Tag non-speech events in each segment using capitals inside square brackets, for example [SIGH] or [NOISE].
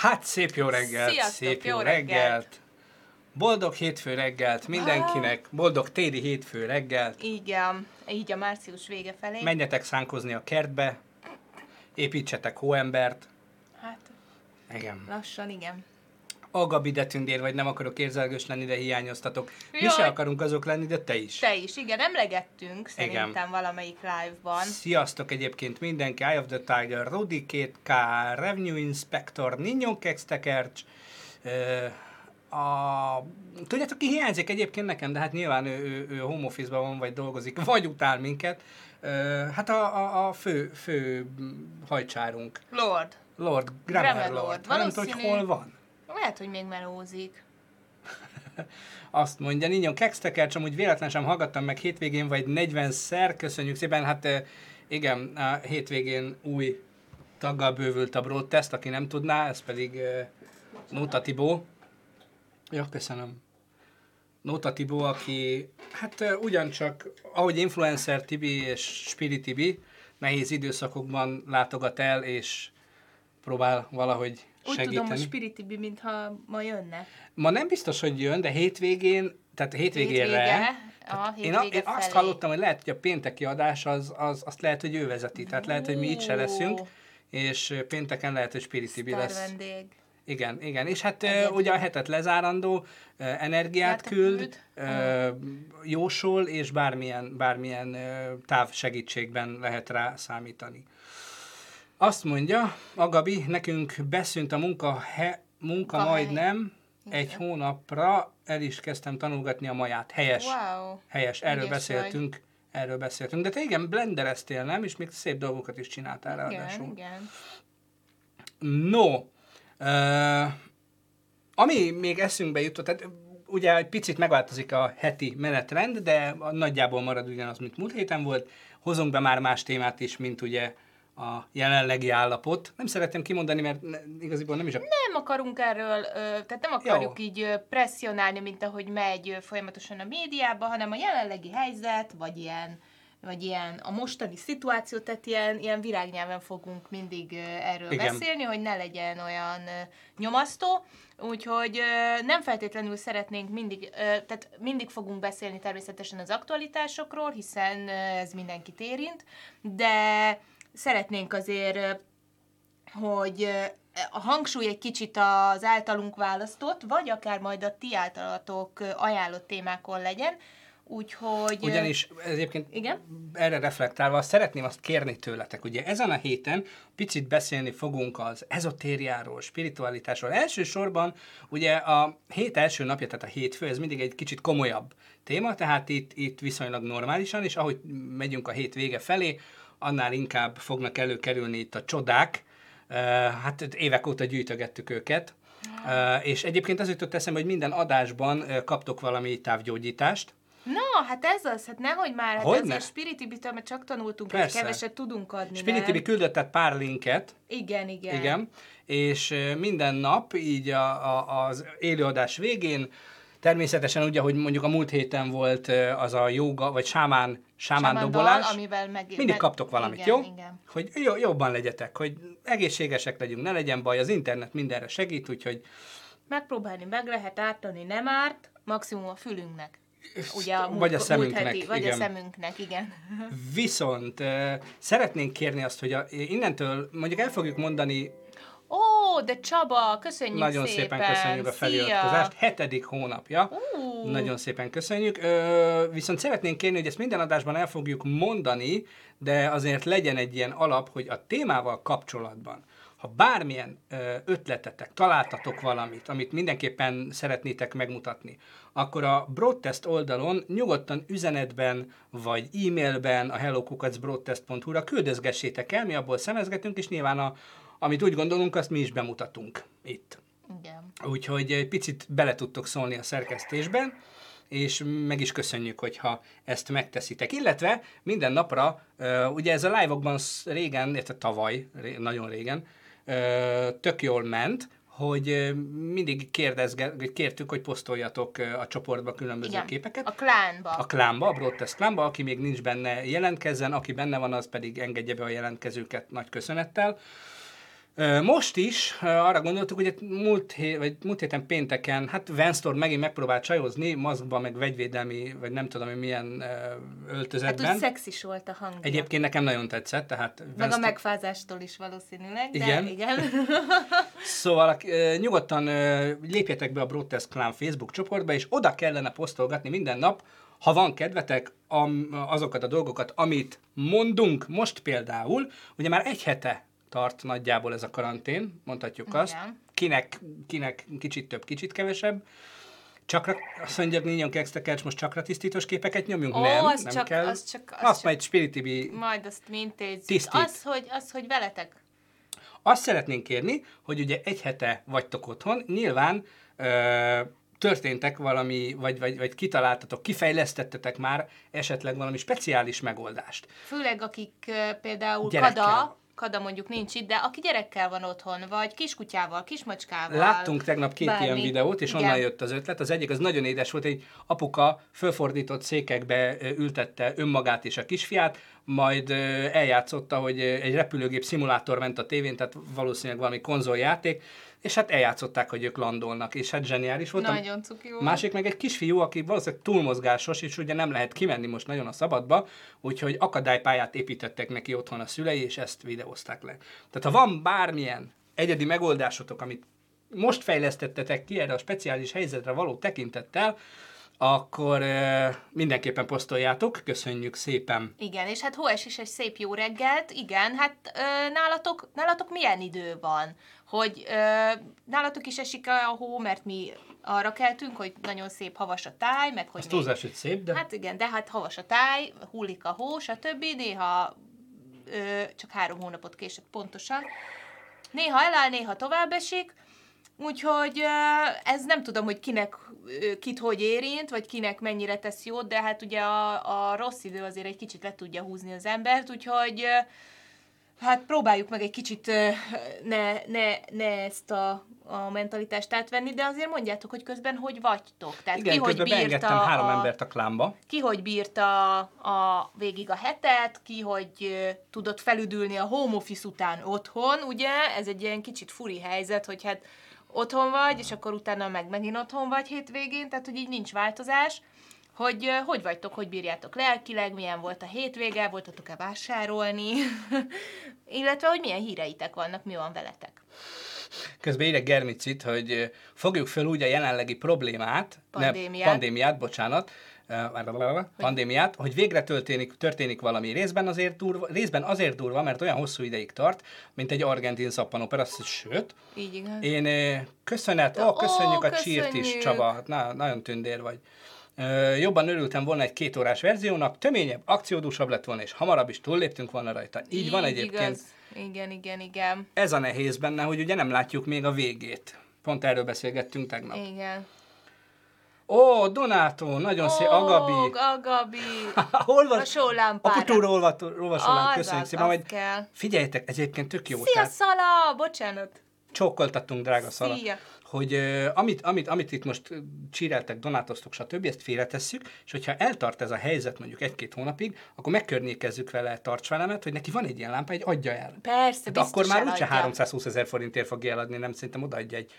Hát szép jó reggelt, Sziasztok, szép jó, jó reggelt. reggelt. Boldog hétfő reggelt mindenkinek, boldog téli hétfő reggelt. A, így a március vége felé. Menjetek szánkozni a kertbe, építsetek hóembert. Hát Igen. lassan, igen. A Gabi de tündér vagy, nem akarok érzelgős lenni, de hiányoztatok. Mi Jaj. se akarunk azok lenni, de te is. Te is, igen, emlegettünk szerintem valamelyik live-ban. Sziasztok egyébként mindenki, Eye of the Tiger, Rudi 2K, Revenue Inspector, Ninyon Kextekercs, a... Tudjátok, ki hiányzik egyébként nekem, de hát nyilván ő, ő, ő home office-ban van, vagy dolgozik, [LAUGHS] vagy utál minket. Ö, hát a, a, a fő, fő hajcsárunk, Lord. Lord, Grammar, Grammar Lord. Lord. Nem tudom, hogy hol van. Lehet, hogy még melózik. [LAUGHS] Azt mondja, Ninyon Kextekercs, amúgy véletlen sem hallgattam meg hétvégén, vagy 40-szer, köszönjük szépen. Hát igen, a hétvégén új taggal bővült a Broad Test, aki nem tudná, ez pedig Nóta Tibó. Ja, köszönöm. Nóta Tibó, aki hát ugyancsak, ahogy influencer Tibi és Spirit Tibi, nehéz időszakokban látogat el, és próbál valahogy Úgy segíteni. tudom, hogy Spiritibi, mintha ma jönne. Ma nem biztos, hogy jön, de hétvégén, tehát hétvégére. Hétvége, a én, a, én azt felé. hallottam, hogy lehet, hogy a pénteki adás, az, az, azt lehet, hogy ő vezeti. Tehát lehet, hogy mi itt se leszünk, és pénteken lehet, hogy Spirit Tibi Sztár lesz. vendég. Igen, igen. És hát Egyedül. ugye a hetet lezárandó, energiát Hát, küld, küld. jósol, és bármilyen, bármilyen ö, táv segítségben lehet rá számítani. Azt mondja, a Gabi, nekünk beszűnt a munka, he, munka Munkahely. majdnem, egy hónapra el is kezdtem tanulgatni a maját. Helyes. Wow. Helyes, erről Ügyes beszéltünk. Erről beszéltünk. De te igen, blendereztél, nem? És még szép dolgokat is csináltál ráadásul. Igen, igen. No, uh, ami még eszünkbe jutott, tehát ugye egy picit megváltozik a heti menetrend, de nagyjából marad ugyanaz, mint múlt héten volt. Hozunk be már más témát is, mint ugye a jelenlegi állapot. Nem szeretem kimondani, mert ne, igaziból nem is a... Nem akarunk erről, tehát nem akarjuk Jó. így presszionálni, mint ahogy megy folyamatosan a médiában, hanem a jelenlegi helyzet, vagy ilyen, vagy ilyen a mostani szituáció, tehát ilyen, ilyen virágnyelven fogunk mindig erről Igen. beszélni, hogy ne legyen olyan nyomasztó. Úgyhogy nem feltétlenül szeretnénk mindig, tehát mindig fogunk beszélni természetesen az aktualitásokról, hiszen ez mindenkit érint, de szeretnénk azért hogy a hangsúly egy kicsit az általunk választott, vagy akár majd a ti általatok ajánlott témákon legyen, úgyhogy... Ugyanis egyébként Igen? erre reflektálva szeretném azt kérni tőletek, ugye ezen a héten picit beszélni fogunk az ezotériáról, spiritualitásról. Elsősorban ugye a hét első napja, tehát a hétfő, ez mindig egy kicsit komolyabb téma, tehát itt, itt viszonylag normálisan, és ahogy megyünk a hét vége felé, annál inkább fognak előkerülni itt a csodák, hát évek óta gyűjtögettük őket, és egyébként az jutott eszembe, hogy minden adásban kaptok valami távgyógyítást, Na, hát ez az, hát nehogy már, hát Hogyne? azért Spiritibitől, mert csak tanultunk, hogy Persze. keveset tudunk adni, Spirit TV nem? küldött tehát pár linket, Igen, igen. igen, és minden nap így a, a, az élőadás végén, természetesen ugye, hogy mondjuk a múlt héten volt az a joga, vagy sámán, sámán Sámán dobolás, dal, amivel meg... mindig meg- kaptok valamit, igen, jó? Igen. Hogy jó, jobban legyetek, hogy egészségesek legyünk, ne legyen baj, az internet mindenre segít, úgyhogy Megpróbálni meg lehet ártani, nem árt, maximum a fülünknek. Ugye a múlt, Vagy a szemünknek, heti, vagy igen. a szemünknek, igen. viszont szeretnénk kérni azt, hogy a, innentől mondjuk el fogjuk mondani Ó, de Csaba, köszönjük Nagyon szépen. szépen köszönjük a feliratkozást. Hetedik hónapja. Ú. Nagyon szépen köszönjük. Ö, viszont szeretnénk kérni, hogy ezt minden adásban el fogjuk mondani, de azért legyen egy ilyen alap, hogy a témával kapcsolatban, ha bármilyen ötletetek, találtatok valamit, amit mindenképpen szeretnétek megmutatni, akkor a Broadtest oldalon nyugodtan üzenetben vagy e-mailben a hellokukacbroadtest.hu-ra küldözgessétek el, mi abból szemezgetünk, és nyilván a, amit úgy gondolunk, azt mi is bemutatunk itt. Igen. Úgyhogy egy picit bele tudtok szólni a szerkesztésben, és meg is köszönjük, hogyha ezt megteszitek. Illetve minden napra, ugye ez a live-okban régen, illetve tavaly, nagyon régen, tök jól ment, hogy mindig kérdezge, kértük, hogy posztoljatok a csoportba különböző Igen. képeket. A klánba. A klánba, a Broadcast klánba, aki még nincs benne, jelentkezzen, aki benne van, az pedig engedje be a jelentkezőket nagy köszönettel. Most is arra gondoltuk, hogy múlt, hé, vagy múlt héten pénteken, hát Venstor megint megpróbált csajozni, maszkba, meg vegyvédelmi, vagy nem tudom, hogy milyen Hát öltözetben. úgy szexis volt a hangja. Egyébként nekem nagyon tetszett, tehát Meg a megfázástól is valószínűleg, de Igen. igen. [LAUGHS] Szóval nyugodtan lépjetek be a Broadcast Clan Facebook csoportba, és oda kellene posztolgatni minden nap, ha van kedvetek, azokat a dolgokat, amit mondunk most például, ugye már egy hete tart nagyjából ez a karantén, mondhatjuk azt. Igen. Kinek, kinek kicsit több, kicsit kevesebb. Csakra, azt mondja, Nínyon Kextekercs, most csakra tisztítós képeket nyomjunk? Ó, nem, az nem csak- kell. az csak- az azt csak- majd Spirit TV Majd azt mi intézzük. Tisztít. Az hogy, az, hogy veletek. Azt szeretnénk kérni, hogy ugye egy hete vagytok otthon, nyilván ö, történtek valami, vagy, vagy, vagy kitaláltatok, kifejlesztettetek már esetleg valami speciális megoldást. Főleg akik ö, például Gyerekkel. kada, kada mondjuk nincs itt, de aki gyerekkel van otthon, vagy kiskutyával, kismacskával. Láttunk tegnap két bármi. ilyen videót, és Igen. onnan jött az ötlet. Az egyik az nagyon édes volt, egy apuka fölfordított székekbe ültette önmagát és a kisfiát, majd eljátszotta, hogy egy repülőgép szimulátor ment a tévén, tehát valószínűleg valami konzoljáték, és hát eljátszották, hogy ők landolnak, és hát zseniális volt. A Nagyon cuki volt. Másik meg egy kisfiú, aki valószínűleg túlmozgásos, és ugye nem lehet kimenni most nagyon a szabadba, úgyhogy akadálypályát építettek neki otthon a szülei, és ezt videózták le. Tehát ha van bármilyen egyedi megoldásotok, amit most fejlesztettetek ki erre a speciális helyzetre való tekintettel, akkor mindenképpen posztoljátok, köszönjük szépen. Igen, és hát Hóes is egy szép jó reggelt, igen, hát nálatok, nálatok milyen idő van? Hogy nálatok is esik a hó, mert mi arra keltünk, hogy nagyon szép havas a táj, meg hogy még- túlzás, hogy szép, de Hát igen, de hát havas a táj, hullik a hó, stb. Néha ö, csak három hónapot késett pontosan. Néha eláll, néha tovább esik, úgyhogy ez nem tudom, hogy kinek, kit hogy érint, vagy kinek mennyire tesz jót, de hát ugye a, a rossz idő azért egy kicsit le tudja húzni az embert, úgyhogy Hát próbáljuk meg egy kicsit ne, ne, ne ezt a, a mentalitást átvenni, de azért mondjátok, hogy közben hogy vagytok. Tehát igen, ki hogy bírta három a, embert a klámba. ki hogy bírta a, végig a hetet, ki hogy tudott felüdülni a home office után otthon, ugye? Ez egy ilyen kicsit furi helyzet, hogy hát otthon vagy, és akkor utána meg megint otthon vagy hétvégén, tehát hogy így nincs változás. Hogy hogy vagytok, hogy bírjátok lelkileg, milyen volt a hétvége, voltatok-e vásárolni, [LAUGHS] illetve hogy milyen híreitek vannak, mi van veletek. Közben írek Germicit, hogy fogjuk fel úgy a jelenlegi problémát, Pandémiát. Ne, pandémiát, bocsánat, pandémiát, hogy végre történik, történik valami. Részben azért, durva, részben azért durva, mert olyan hosszú ideig tart, mint egy argentin szappanopera, sőt, Így igaz. én köszönet, ó, Ó, köszönjük a csírt is. Csaba, Hát na, nagyon tündér vagy. Jobban örültem volna egy két órás verziónak, töményebb, akciódúsabb lett volna, és hamarabb is túlléptünk volna rajta. Így, van egyébként. Igaz. Igen, igen, igen. Ez a nehéz benne, hogy ugye nem látjuk még a végét. Pont erről beszélgettünk tegnap. Igen. Ó, Donátó, nagyon szép, Agabi. Agabi. [LAUGHS] Hol van? A sólámpára. A kutúra olvasolán, Az, köszönjük szépen, majd kell. figyeljetek, egyébként tök jó. Szia, tehát Szala! Bocsánat. csókoltattunk, drága Szala. Szia. Hogy uh, amit, amit, amit itt most csíreltek, donátoztok, stb., ezt félretesszük, és hogyha eltart ez a helyzet mondjuk egy-két hónapig, akkor megkörnyékezzük vele tartsvelemet, hogy neki van egy ilyen lámpa, egy adja el. Persze, Hát biztos akkor már úgyse eladja. 320 ezer forintért fogja eladni, nem szerintem odaadja egy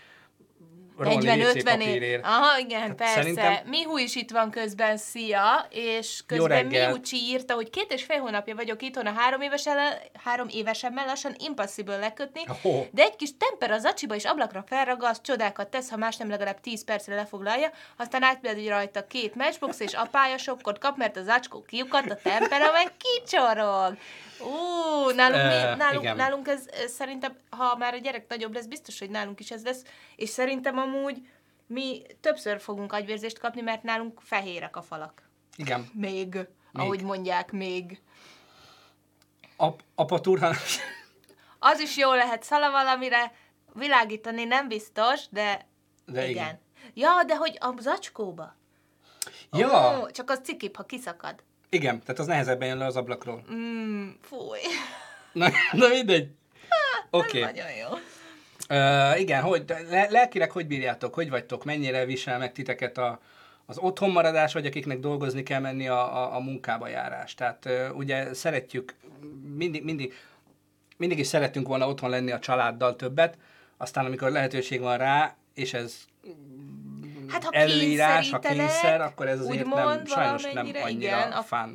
40-50 év. Aha, igen, Hát persze. szerintem- Mihu is itt van közben, szia, és közben. Miucsi írta, hogy két és fél hónapja vagyok itthon a három, évesen, három évesemmel lassan impossible lekötni, Ó. de egy kis temper az acsiba és ablakra felragaszt, csodákat tesz, ha más nem legalább 10 percre lefoglalja, aztán átmegy rajta két matchbox, és apája sokkot kap, mert az acskó kiukat, a tempera meg kicsorog. Ú, nálunk, mi, nálunk, igen. nálunk ez, ez szerintem, ha már a gyerek nagyobb lesz, biztos, hogy nálunk is ez lesz, és szerintem amúgy mi többször fogunk agyvérzést kapni, mert nálunk fehérek a falak. Igen. Még, még. ahogy mondják, még. Ap, apa turhan... [LAUGHS] Az is jó lehet szala valamire, világítani nem biztos, de, De igen. igen. Ja, de hogy a zacskóba? ja, Ó, csak az cikibb, ha kiszakad. Igen, tehát az nehezebben jön le az ablakról. Mm, fúj. Na, na mindegy. Oké. Okay. Nagyon jó. Uh, igen, hogy, le, lelkileg hogy bírjátok, hogy vagytok, mennyire visel meg titeket a, az otthonmaradás, vagy akiknek dolgozni kell menni a, a, a munkába járás. Tehát uh, ugye szeretjük mindig, mindig, mindig is szeretünk volna otthon lenni a családdal többet, aztán amikor lehetőség van rá, és ez Hát ha előírás, ha kényszer, akkor ez azért nem, sajnos nem annyira igen, a-.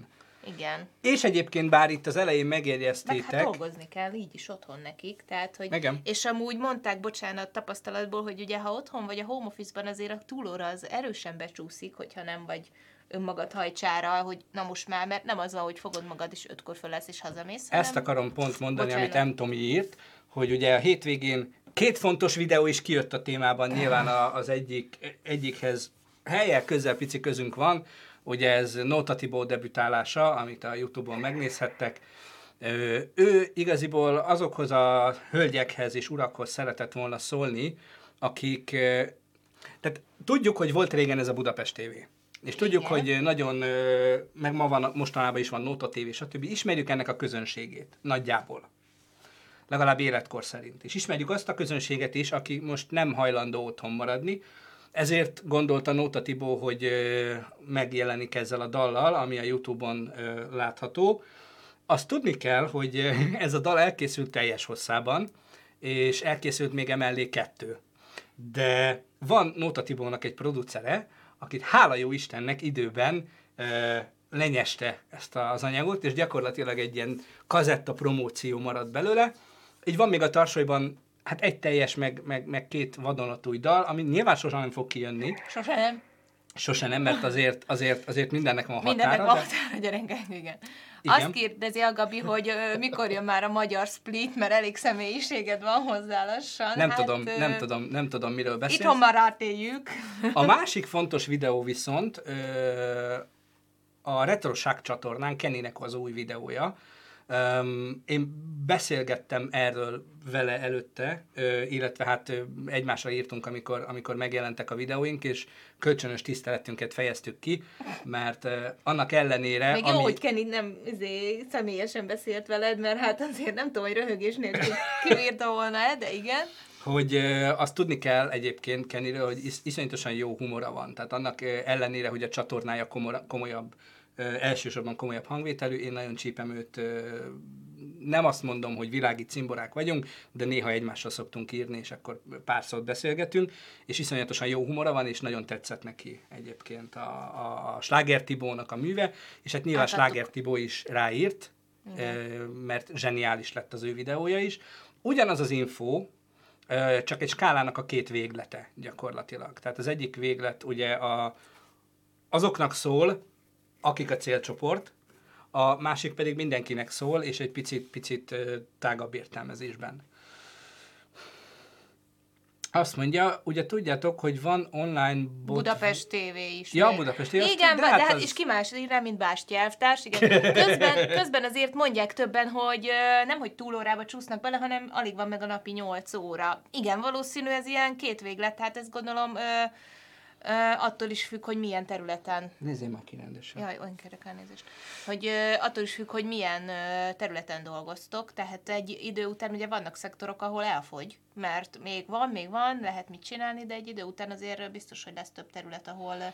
Igen. És egyébként bár itt az elején Meg megjegyeztétek, hát dolgozni kell így is otthon nekik, tehát, hogy... Igen. És amúgy mondták, bocsánat, tapasztalatból, hogy ugye ha otthon vagy a home office-ban azért a túlóra az erősen becsúszik, hogyha nem vagy önmagad hajcsára, hogy na most már, mert nem az hogy fogod magad és ötkor föl lesz és hazamész, ezt akarom pont mondani, Bocsánat. amit M. Tomi írt, hogy ugye a hétvégén két fontos videó is kijött a témában, nyilván a- az egyik, egyikhez helyek közel pici közünk van, ugye ez Nóta Tibó debütálása, amit a Youtube-on megnézhettek. Ő igaziból azokhoz a hölgyekhez és urakhoz szeretett volna szólni, akik, tehát tudjuk, hogy volt régen ez a Budapest TV. És tudjuk, Igen. hogy nagyon, meg ma van, mostanában is van Nóta TV, stb. Ismerjük ennek a közönségét, nagyjából. Legalább életkor szerint. És ismerjük azt a közönséget is, aki most nem hajlandó otthon maradni, ezért gondolta Nóta Tibó, hogy megjelenik ezzel a dallal, ami a Youtube-on látható. Azt tudni kell, hogy [LAUGHS] ez a dal elkészült teljes hosszában, és elkészült még emellé kettő. De van Nóta Tibónak egy producere, akit hála jó Istennek időben lenyeste ezt az anyagot, és gyakorlatilag egy ilyen kazetta promóció maradt belőle. Így van még a tarsolyban hát egy teljes, meg, meg, meg két vadonatúj dal, ami nyilván sosem nem fog kijönni, Sose nem. sose nem, mert azért, azért, azért mindennek van határa. Mindennek van de- határa, gyerekek, igen. igen. Igen. Azt kérdezi a Gabi, hogy ö, mikor jön már a magyar split, mert elég személyiséged van hozzá lassan. Nem, hát, tudom, ö, nem, tudom, nem tudom, miről beszélsz. Itthon már átéljük. A másik fontos videó viszont ö, a Retroság csatornán Kennynek az új videója. Um, én beszélgettem erről vele előtte, illetve hát egymásra írtunk, amikor, amikor megjelentek a videóink, és kölcsönös tiszteletünket fejeztük ki, mert annak ellenére, Még jó, hogy Kenny nem izé, személyesen beszélt veled, mert hát azért nem tudom, hogy röhögés nélkül kibírta volna de igen. hogy azt tudni kell egyébként Kennyről, hogy is, iszonyatosan jó humora van. Tehát annak ellenére, hogy a csatornája komora, komolyabb, elsősorban komolyabb hangvételű, én nagyon csípem őt. Nem azt mondom, hogy világi cimborák vagyunk, de néha egymással szoktunk írni, és akkor pár szót beszélgetünk, és iszonyatosan jó humora van, és nagyon tetszett neki egyébként a, a, a Sláger Tibónak a műve, és hát nyilván Átadtuk. Sláger Tibó is ráírt, mert zseniális lett az ő videója is. Ugyanaz az info, csak egy skálának a két véglete gyakorlatilag. Tehát az egyik véglet ugye a, azoknak szól, akik a célcsoport, a másik pedig mindenkinek szól, és egy picit, picit tágabb értelmezésben. Azt mondja, ugye tudjátok, hogy van online bot... Budapest TV is. Ja. Budapest TV, Igen, de de, hát hát, az- és ki más írja, mint Básti elvtárs. Igen. Közben, közben azért mondják többen, hogy nem, hogy túlórába csúsznak bele, hanem alig van meg a napi 8 óra. Igen, valószínű ez ilyen két véglet, tehát ezt gondolom attól is függ, hogy milyen területen Nézzél már ki rendesen. Jaj, olyan kérek elnézést. Hogy attól is függ, hogy milyen területen dolgoztok, tehát egy idő után ugye vannak szektorok, ahol elfogy, mert még van, még van, lehet mit csinálni, de egy idő után azért biztos, hogy lesz több terület, ahol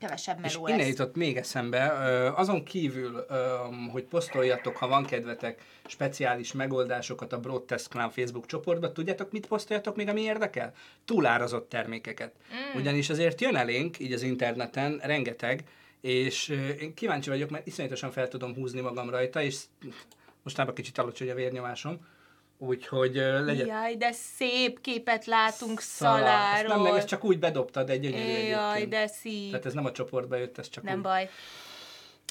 kevesebb És meló innen lesz. jutott még eszembe, azon kívül, hogy posztoljatok, ha van kedvetek, speciális megoldásokat a Broadcast Clan Facebook csoportba, tudjátok, mit posztoljatok még, ami érdekel? Túlárazott termékeket. Mm. Ugyanis azért jön elénk, így az interneten, rengeteg, és én kíváncsi vagyok, mert iszonyatosan fel tudom húzni magam rajta, és mostában kicsit alacsony a vérnyomásom, úgyhogy legyen... Jaj, de szép képet látunk Szalá. Szaláról. Nem, meg ezt csak úgy bedobtad egy gyönyörű Jaj, egyébként. de szép. Tehát ez nem a csoportba jött, ez csak Nem úgy. baj.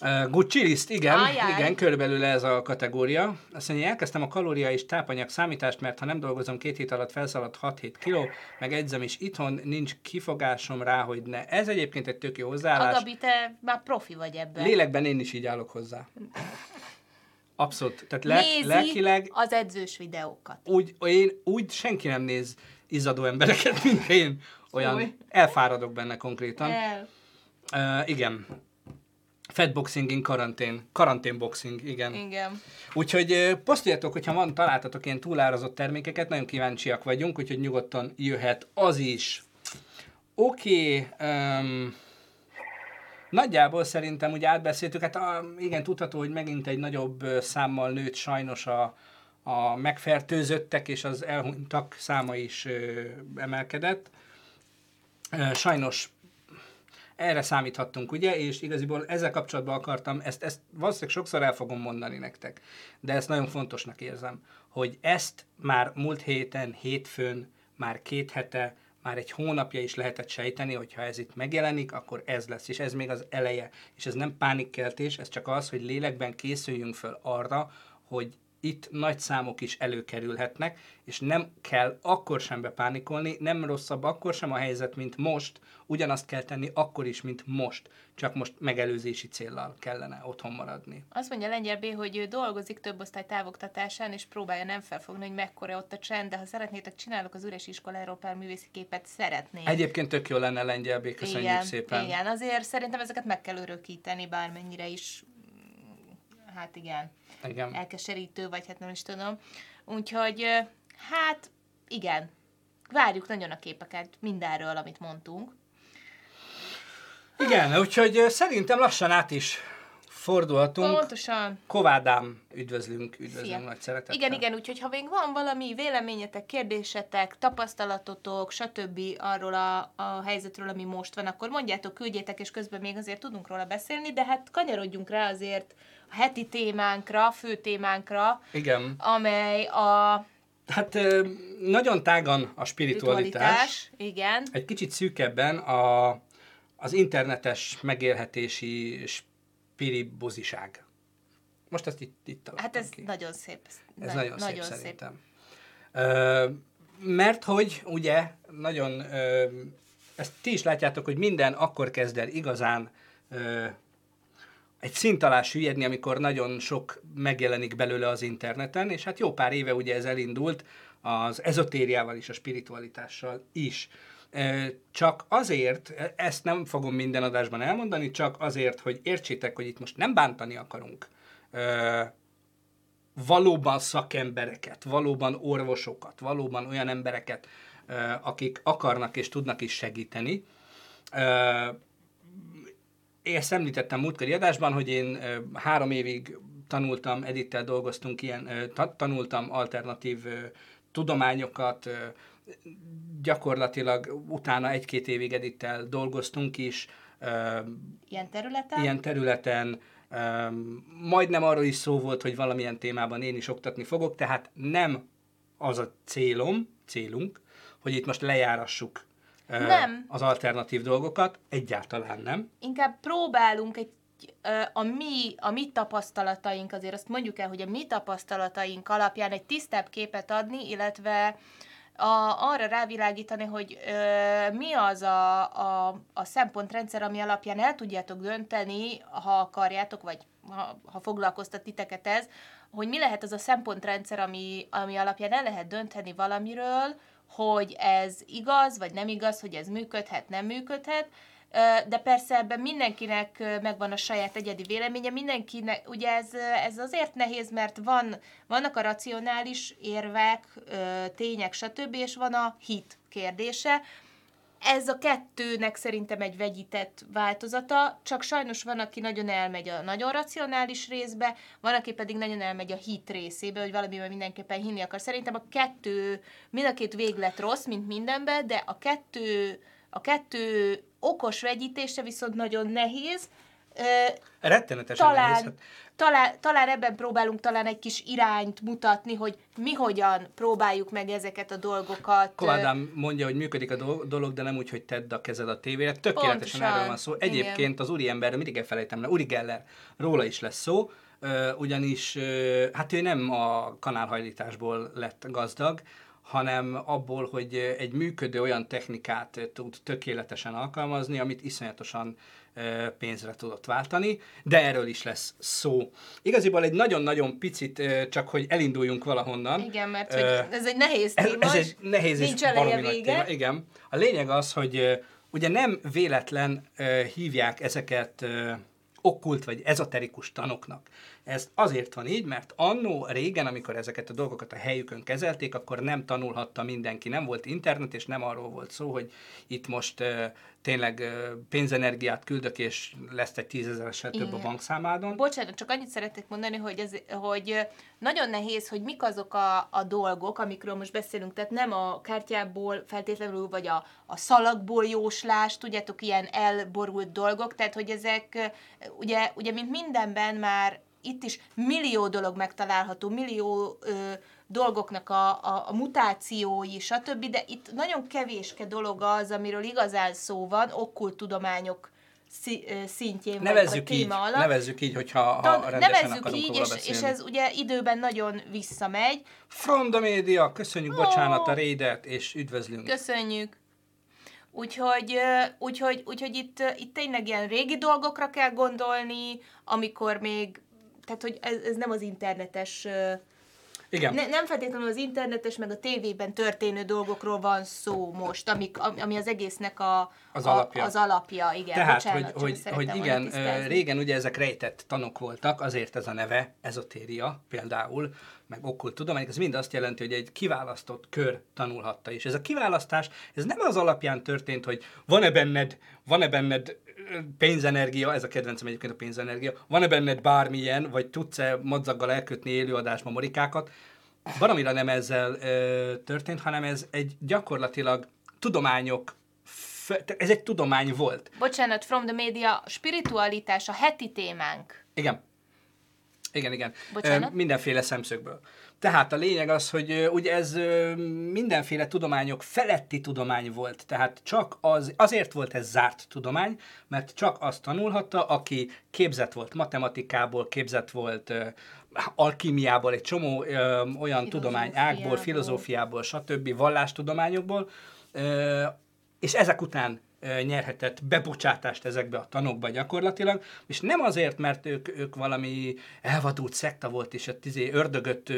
Uh, Gucci list, igen, Ajaj. igen, körülbelül ez a kategória. Azt mondja, elkezdtem a kalória és tápanyag számítást, mert ha nem dolgozom két hét alatt felszaladt 6-7 kiló, meg edzem is itthon, nincs kifogásom rá, hogy ne. Ez egyébként egy tök jó hozzáállás. Gabi, te már profi vagy ebben. Lélekben én is így állok hozzá. Abszolút. Tehát lelk, Nézi lelkileg az edzős videókat. úgy, én, úgy senki nem néz izzadó embereket, [LAUGHS] mint én. Olyan Fúj. elfáradok benne konkrétan. El. Uh, igen. Fatboxing in karantén. Karanténboxing, igen. Igen. Úgyhogy ö, posztoljatok, hogyha van, találtatok ilyen túlárazott termékeket, nagyon kíváncsiak vagyunk, úgyhogy nyugodtan jöhet az is. Oké, okay, um, nagyjából szerintem ugye átbeszéltük, hát a, igen, tudható, hogy megint egy nagyobb számmal nőtt sajnos a, a megfertőzöttek és az elhunytak száma is ö, emelkedett. Ö, sajnos erre számíthattunk, ugye, és igaziból ezzel kapcsolatban akartam, ezt, ezt valószínűleg sokszor el fogom mondani nektek, de ezt nagyon fontosnak érzem, hogy ezt már múlt héten, hétfőn, már két hete, már egy hónapja is lehetett sejteni, hogy ha ez itt megjelenik, akkor ez lesz, és ez még az eleje. És ez nem pánikkeltés, ez csak az, hogy lélekben készüljünk föl arra, hogy itt nagy számok is előkerülhetnek, és nem kell akkor sem bepánikolni, nem rosszabb akkor sem a helyzet, mint most, ugyanazt kell tenni akkor is, mint most, csak most megelőzési céllal kellene otthon maradni. Azt mondja Lengyel B, hogy ő dolgozik több osztály távoktatásán, és próbálja nem felfogni, hogy mekkora ott a csend, de ha szeretnétek, csinálok az üres iskoláról pár művészi képet, szeretnék. Egyébként tök jó lenne Lengyel B, köszönjük igen, szépen. Igen, azért szerintem ezeket meg kell örökíteni, bármennyire is, hát igen, Igen. elkeserítő, vagy hát nem is tudom. Úgyhogy, hát igen, várjuk nagyon a képeket mindenről, amit mondtunk. Igen, úgyhogy szerintem lassan át is fordulhatunk. Pontosan. Kovádám, üdvözlünk, üdvözlünk Szia. nagy szeretettel. Igen, igen, úgyhogy ha még van valami véleményetek, kérdésetek, tapasztalatotok, stb. arról a, a helyzetről, ami most van, akkor mondjátok, küldjétek, és közben még azért tudunk róla beszélni, de hát kanyarodjunk rá azért a heti témánkra, fő témánkra, Igen. amely a Hát nagyon tágan a spiritualitás, ritualitás. Igen. egy kicsit szűkebben a, az internetes megélhetési spiribuziság. Most ezt itt, itt Hát ez ki. nagyon szép. Ez Na- nagyon, szép szerintem. Ö, mert hogy ugye nagyon, ö, ezt ti is látjátok, hogy minden akkor kezd el igazán ö, egy szint alá süllyedni, amikor nagyon sok megjelenik belőle az interneten, és hát jó pár éve ugye ez elindult az ezotériával is, a spiritualitással is. Csak azért, ezt nem fogom minden adásban elmondani, csak azért, hogy értsétek, hogy itt most nem bántani akarunk valóban szakembereket, valóban orvosokat, valóban olyan embereket, akik akarnak és tudnak is segíteni. Én ezt említettem múltkori adásban, hogy én három évig tanultam, Edittel dolgoztunk ilyen, tanultam alternatív tudományokat, gyakorlatilag utána egy-két évig Edittel dolgoztunk is, Ilyen területen. ilyen területen. Majdnem arról is szó volt, hogy valamilyen témában én is oktatni fogok, tehát nem az a célom, célunk, hogy itt most lejárassuk Nem. az alternatív dolgokat, egyáltalán nem. inkább próbálunk egy a mi, a mi tapasztalataink, azért azt mondjuk el, hogy a mi tapasztalataink alapján egy tisztább képet adni, illetve a, arra rávilágítani, hogy ö, mi az a, a, a szempontrendszer, ami alapján el tudjátok dönteni, ha akarjátok, vagy ha, ha foglalkoztat titeket ez, hogy mi lehet az a szempontrendszer, ami, ami alapján el lehet dönteni valamiről, hogy ez igaz, vagy nem igaz, hogy ez működhet, nem működhet, de persze ebben mindenkinek megvan a saját egyedi véleménye, mindenkinek, ugye ez, ez azért nehéz, mert van, vannak a racionális érvek, tények, stb., és van a hit kérdése. Ez a kettőnek szerintem egy vegyített változata, csak sajnos van, aki nagyon elmegy a nagyon racionális részbe, van, aki pedig nagyon elmegy a hit részébe, hogy valamiben mindenképpen hinni akar. Szerintem a kettő, mind a két véglet rossz, mint mindenben, de a kettő, a kettő okos vegyítése viszont nagyon nehéz. Rettenetesen nehéz. talán, Hát talán, talán ebben próbálunk talán egy kis irányt mutatni, hogy mi hogyan próbáljuk meg ezeket a dolgokat. Kovádám mondja, hogy működik a do- dolog, de nem úgy, hogy tedd a kezed a tévére. Tökéletesen Pontosan. erről van szó. Egyébként az úri emberről mindig elfelejtem le, Uri Geller, róla is lesz szó, ugyanis hát ő nem a kanálhajlításból lett gazdag, hanem abból, hogy egy működő olyan technikát tud tökéletesen alkalmazni, amit iszonyatosan pénzre tudott váltani, de erről is lesz szó. Igaziból egy nagyon-nagyon picit, csak hogy elinduljunk valahonnan. Igen, mert hogy ez egy nehéz ez, téma, ez és egy nehéz és nincs eleje baromi nagy vége. téma. Igen. A lényeg az, hogy ugye nem véletlen hívják ezeket okkult vagy ezoterikus tanoknak. Ez azért van így, mert annó régen, amikor ezeket a dolgokat a helyükön kezelték, akkor nem tanulhatta mindenki. Nem volt internet, és nem arról volt szó, hogy itt most uh, tényleg uh, pénzenergiát küldök, és lesz egy tízezeresel több a bankszámádon. Bocsánat, csak annyit szeretnék mondani, hogy, ez, hogy nagyon nehéz, hogy mik azok a, a dolgok, amikről most beszélünk, tehát nem a kártyából feltétlenül, vagy a, a szalagból jóslás, tudjátok, ilyen elborult dolgok, tehát hogy ezek, ugye, ugye mint mindenben már itt is millió dolog megtalálható, millió ö, dolgoknak a, a, a mutációi, stb., de itt nagyon kevéske dolog az, amiről igazán szó van, okkult tudományok szintjén, Nevezzük vagy így, téma alatt. nevezzük így, hogyha ha Tad- nevezzük így, és, beszélni. és ez ugye időben nagyon visszamegy. From the Media, köszönjük, bocsánat a rédet, és üdvözlünk. Köszönjük. Úgyhogy, úgyhogy, úgyhogy itt, itt tényleg ilyen régi dolgokra kell gondolni, amikor még, tehát hogy ez, ez nem az internetes, Igen. ne, nem feltétlenül az internetes, meg a tévében történő dolgokról van szó most, amik, ami az egésznek a, Az a, alapja. Az alapja, igen. Tehát, Bocsánat, hogy, hogy, hogy igen, tisztázni. régen ugye ezek rejtett tanok voltak, azért ez a neve, ezotéria például, meg okkult tudomány, ez mind azt jelenti, hogy egy kiválasztott kör tanulhatta. És ez a kiválasztás, ez nem az alapján történt, hogy van-e benned, van-e benned pénzenergia, ez a kedvencem egyébként a pénzenergia, van-e benned bármilyen, vagy tudsz-e madzaggal elkötni élőadásba morikákat, valamire nem ezzel ö, történt, hanem ez egy gyakorlatilag tudományok, ez egy tudomány volt. Bocsánat, From the Media, spiritualitás a heti témánk. Igen. Igen, igen. Bocsánat? Ö, mindenféle szemszögből. Tehát a lényeg az, hogy ugye ez mindenféle tudományok feletti tudomány volt. Tehát csak az, azért volt ez zárt tudomány, mert csak azt tanulhatta, aki képzett volt matematikából, képzett volt alkimiából, egy csomó ö, olyan tudományágból, Filozófiából. filozófiából, stb. vallástudományokból, ö, és ezek után nyerhetett bebocsátást ezekbe a tanokba gyakorlatilag, és nem azért, mert ők, ők valami elvadult szekta volt, és a tizé ördögöt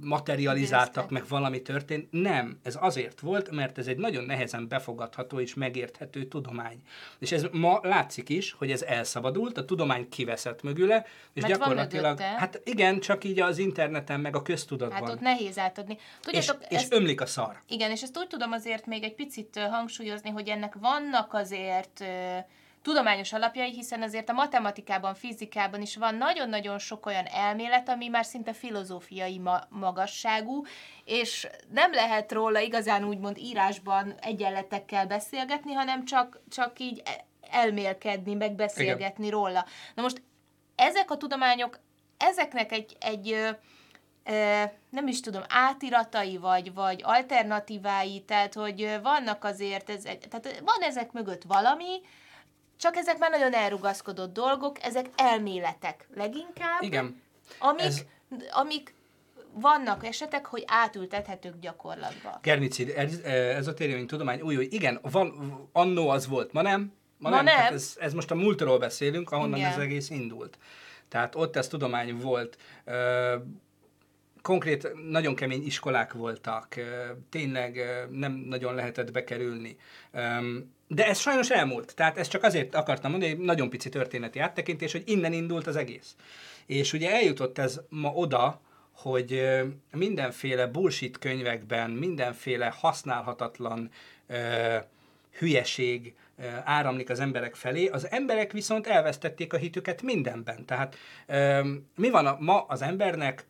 materializáltak, meg valami történt. Nem, ez azért volt, mert ez egy nagyon nehezen befogadható és megérthető tudomány. És ez ma látszik is, hogy ez elszabadult, a tudomány kiveszett mögüle, és Mert van gyakorlatilag, mögötte. hát igen, csak így az interneten, meg a köztudatban. Hát ott nehéz átadni. és, Tudjátok, és ezt, ömlik a szar. igen, és ezt úgy tudom azért még egy picit hangsúlyozni, hogy ennek vannak azért ö, tudományos alapjai, hiszen azért a matematikában, fizikában is van nagyon-nagyon sok olyan elmélet, ami már szinte filozófiai ma- magasságú, és nem lehet róla igazán úgymond írásban egyenletekkel beszélgetni, hanem csak, csak így e- elmélkedni, meg beszélgetni róla. Na most ezek a tudományok, ezeknek egy, egy ö, ö, nem is tudom, átiratai, vagy, vagy alternatívái, tehát hogy vannak azért, ez, tehát van ezek mögött valami, csak ezek már nagyon elrugaszkodott dolgok, ezek elméletek leginkább, Igen. amik, ez- amik vannak esetek, hogy átültethetők gyakorlatba. Gernicid, ez, ezotérium tudomány, új, új, igen, van, annó az volt, ma nem. Ma, Ma nem. nem. Tehát ez, ez most a múltról beszélünk, ahonnan Igen. ez egész indult. Tehát ott ez tudomány volt. Konkrét, nagyon kemény iskolák voltak, tényleg nem nagyon lehetett bekerülni. De ez sajnos elmúlt. Tehát ezt csak azért akartam mondani, hogy nagyon pici történeti áttekintés, hogy innen indult az egész. És ugye eljutott ez ma oda, hogy mindenféle bullshit könyvekben, mindenféle használhatatlan ö, hülyeség áramlik az emberek felé, az emberek viszont elvesztették a hitüket mindenben. Tehát mi van a, ma az embernek,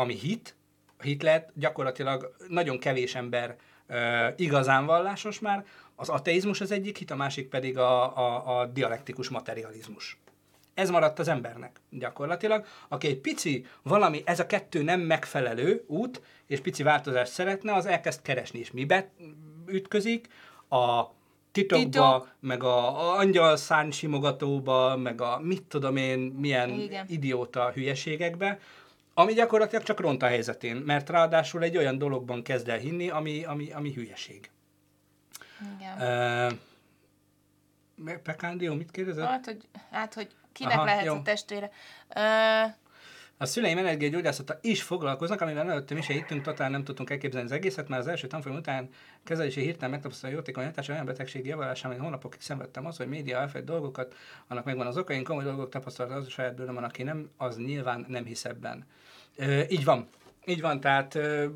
ami hit, hit lehet gyakorlatilag nagyon kevés ember ö, igazán vallásos már, az ateizmus az egyik hit, a másik pedig a, a, a dialektikus materializmus. Ez maradt az embernek gyakorlatilag, aki egy pici valami, ez a kettő nem megfelelő út, és pici változást szeretne, az elkezd keresni, és mibe ütközik? A titokba, Titok. meg a, a angyal szárny simogatóba, meg a mit tudom én, milyen Igen. idióta hülyeségekbe, ami gyakorlatilag csak ront a helyzetén, mert ráadásul egy olyan dologban kezd el hinni, ami, ami, ami hülyeség. Igen. Uh, Pekándió, mit kérdezed? Hát, hogy, hát, hogy kinek Aha, lehetsz jó. a testvére. Ö, A szüleim energiagyógyászata is foglalkoznak, amivel előttem is hittünk, totál nem tudtunk elképzelni az egészet, mert az első tanfolyam után kezelési hirtelen megtapasztalni jótékony hatás olyan betegség javulásán, amit hónapokig szenvedtem az, hogy média elfed dolgokat, annak megvan az okaink, komoly dolgok tapasztalat az a saját bőröm van, aki nem, az nyilván nem hisz ebben. Ö, így van. Így van, tehát ö,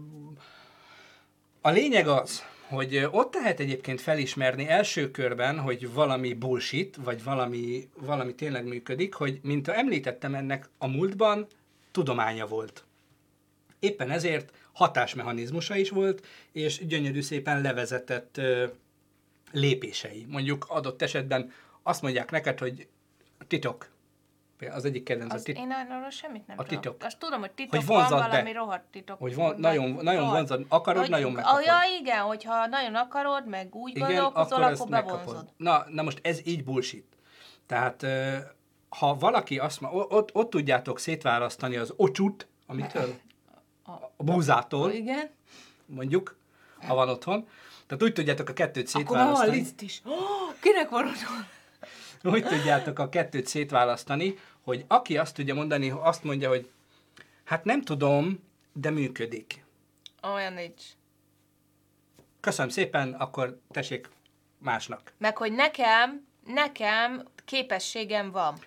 a lényeg az, hogy ott lehet egyébként felismerni első körben, hogy valami bullshit, vagy valami, valami tényleg működik, hogy mint említettem ennek a múltban, tudománya volt. Éppen ezért hatásmechanizmusa is volt, és gyönyörű szépen levezetett ö, lépései. Mondjuk adott esetben azt mondják neked, hogy titok. Az egyik kedvenc a Az titok. én arról semmit nem A tudok. titok. Azt tudom, hogy titok Hogy van vonzad be. valami rohadt titok. Hogy Vagy- nagyon, nagyon vonzad, akarod, Hogy- nagyon megkapod. Ja, igen, hogyha nagyon akarod, meg úgy Igen, gondolkozol, akkor akkor, bevonzod. Na, na most ez így bullshit. Tehát ha valaki azt ma, ott, ott tudjátok szétválasztani az ocsut, amitől? A búzától, Igen. mondjuk, ha van otthon. Tehát úgy tudjátok a kettőt Akkor van a szétválasztani. liszt is. Oh, kinek van otthon? Úgy tudjátok a kettőt szétválasztani, hogy aki azt tudja mondani, azt mondja, hogy hát nem tudom, de működik. Olyan nincs. Köszönöm szépen, akkor tessék másnak. Meg hogy nekem, nekem képességem van.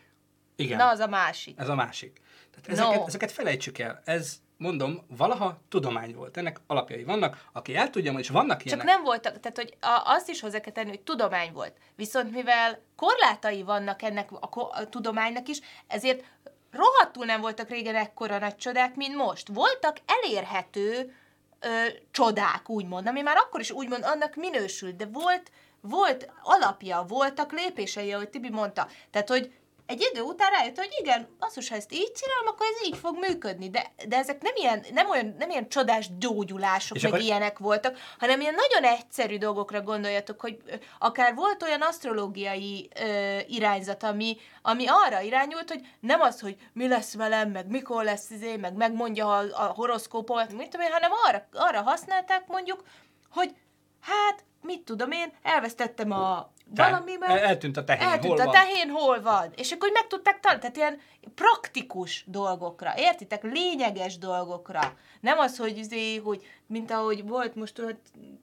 Igen. Na, az a másik. Ez a másik. Tehát ezeket, No. ezeket felejtsük el. Ez, mondom, valaha tudomány volt. Ennek alapjai vannak. Aki el tudja, és vannak Csak ilyenek. nem voltak, tehát hogy a, azt is hozzá kell tenni, hogy tudomány volt. Viszont mivel korlátai vannak ennek a, a tudománynak is, ezért rohadtul nem voltak régen ekkora nagy csodák, mint most. Voltak elérhető ö, csodák, úgymond, ami már akkor is úgymond annak minősült, de volt, volt alapja, voltak lépései, ahogy Tibi mondta. Tehát, hogy egy idő után rájött, hogy igen, basszus, ha ezt így csinálom, akkor ez így fog működni. De, de ezek nem ilyen, nem olyan, nem ilyen csodás gyógyulások, És meg akkor- ilyenek voltak, hanem ilyen nagyon egyszerű dolgokra gondoljatok, hogy akár volt olyan asztrológiai ö, irányzat, ami, ami arra irányult, hogy nem az, hogy mi lesz velem, meg mikor lesz izé, meg megmondja a, a horoszkópot, mit tudom én, hanem arra, arra használták mondjuk, hogy hát, mit tudom én, elvesztettem a Tehát valamiben, el- eltűnt a tehén, eltűnt hol a van? tehén, hol van. És akkor meg tudták tanulni, tehát ilyen praktikus dolgokra, értitek? Lényeges dolgokra. Nem az, hogy, izé, hogy mint ahogy volt most tudod,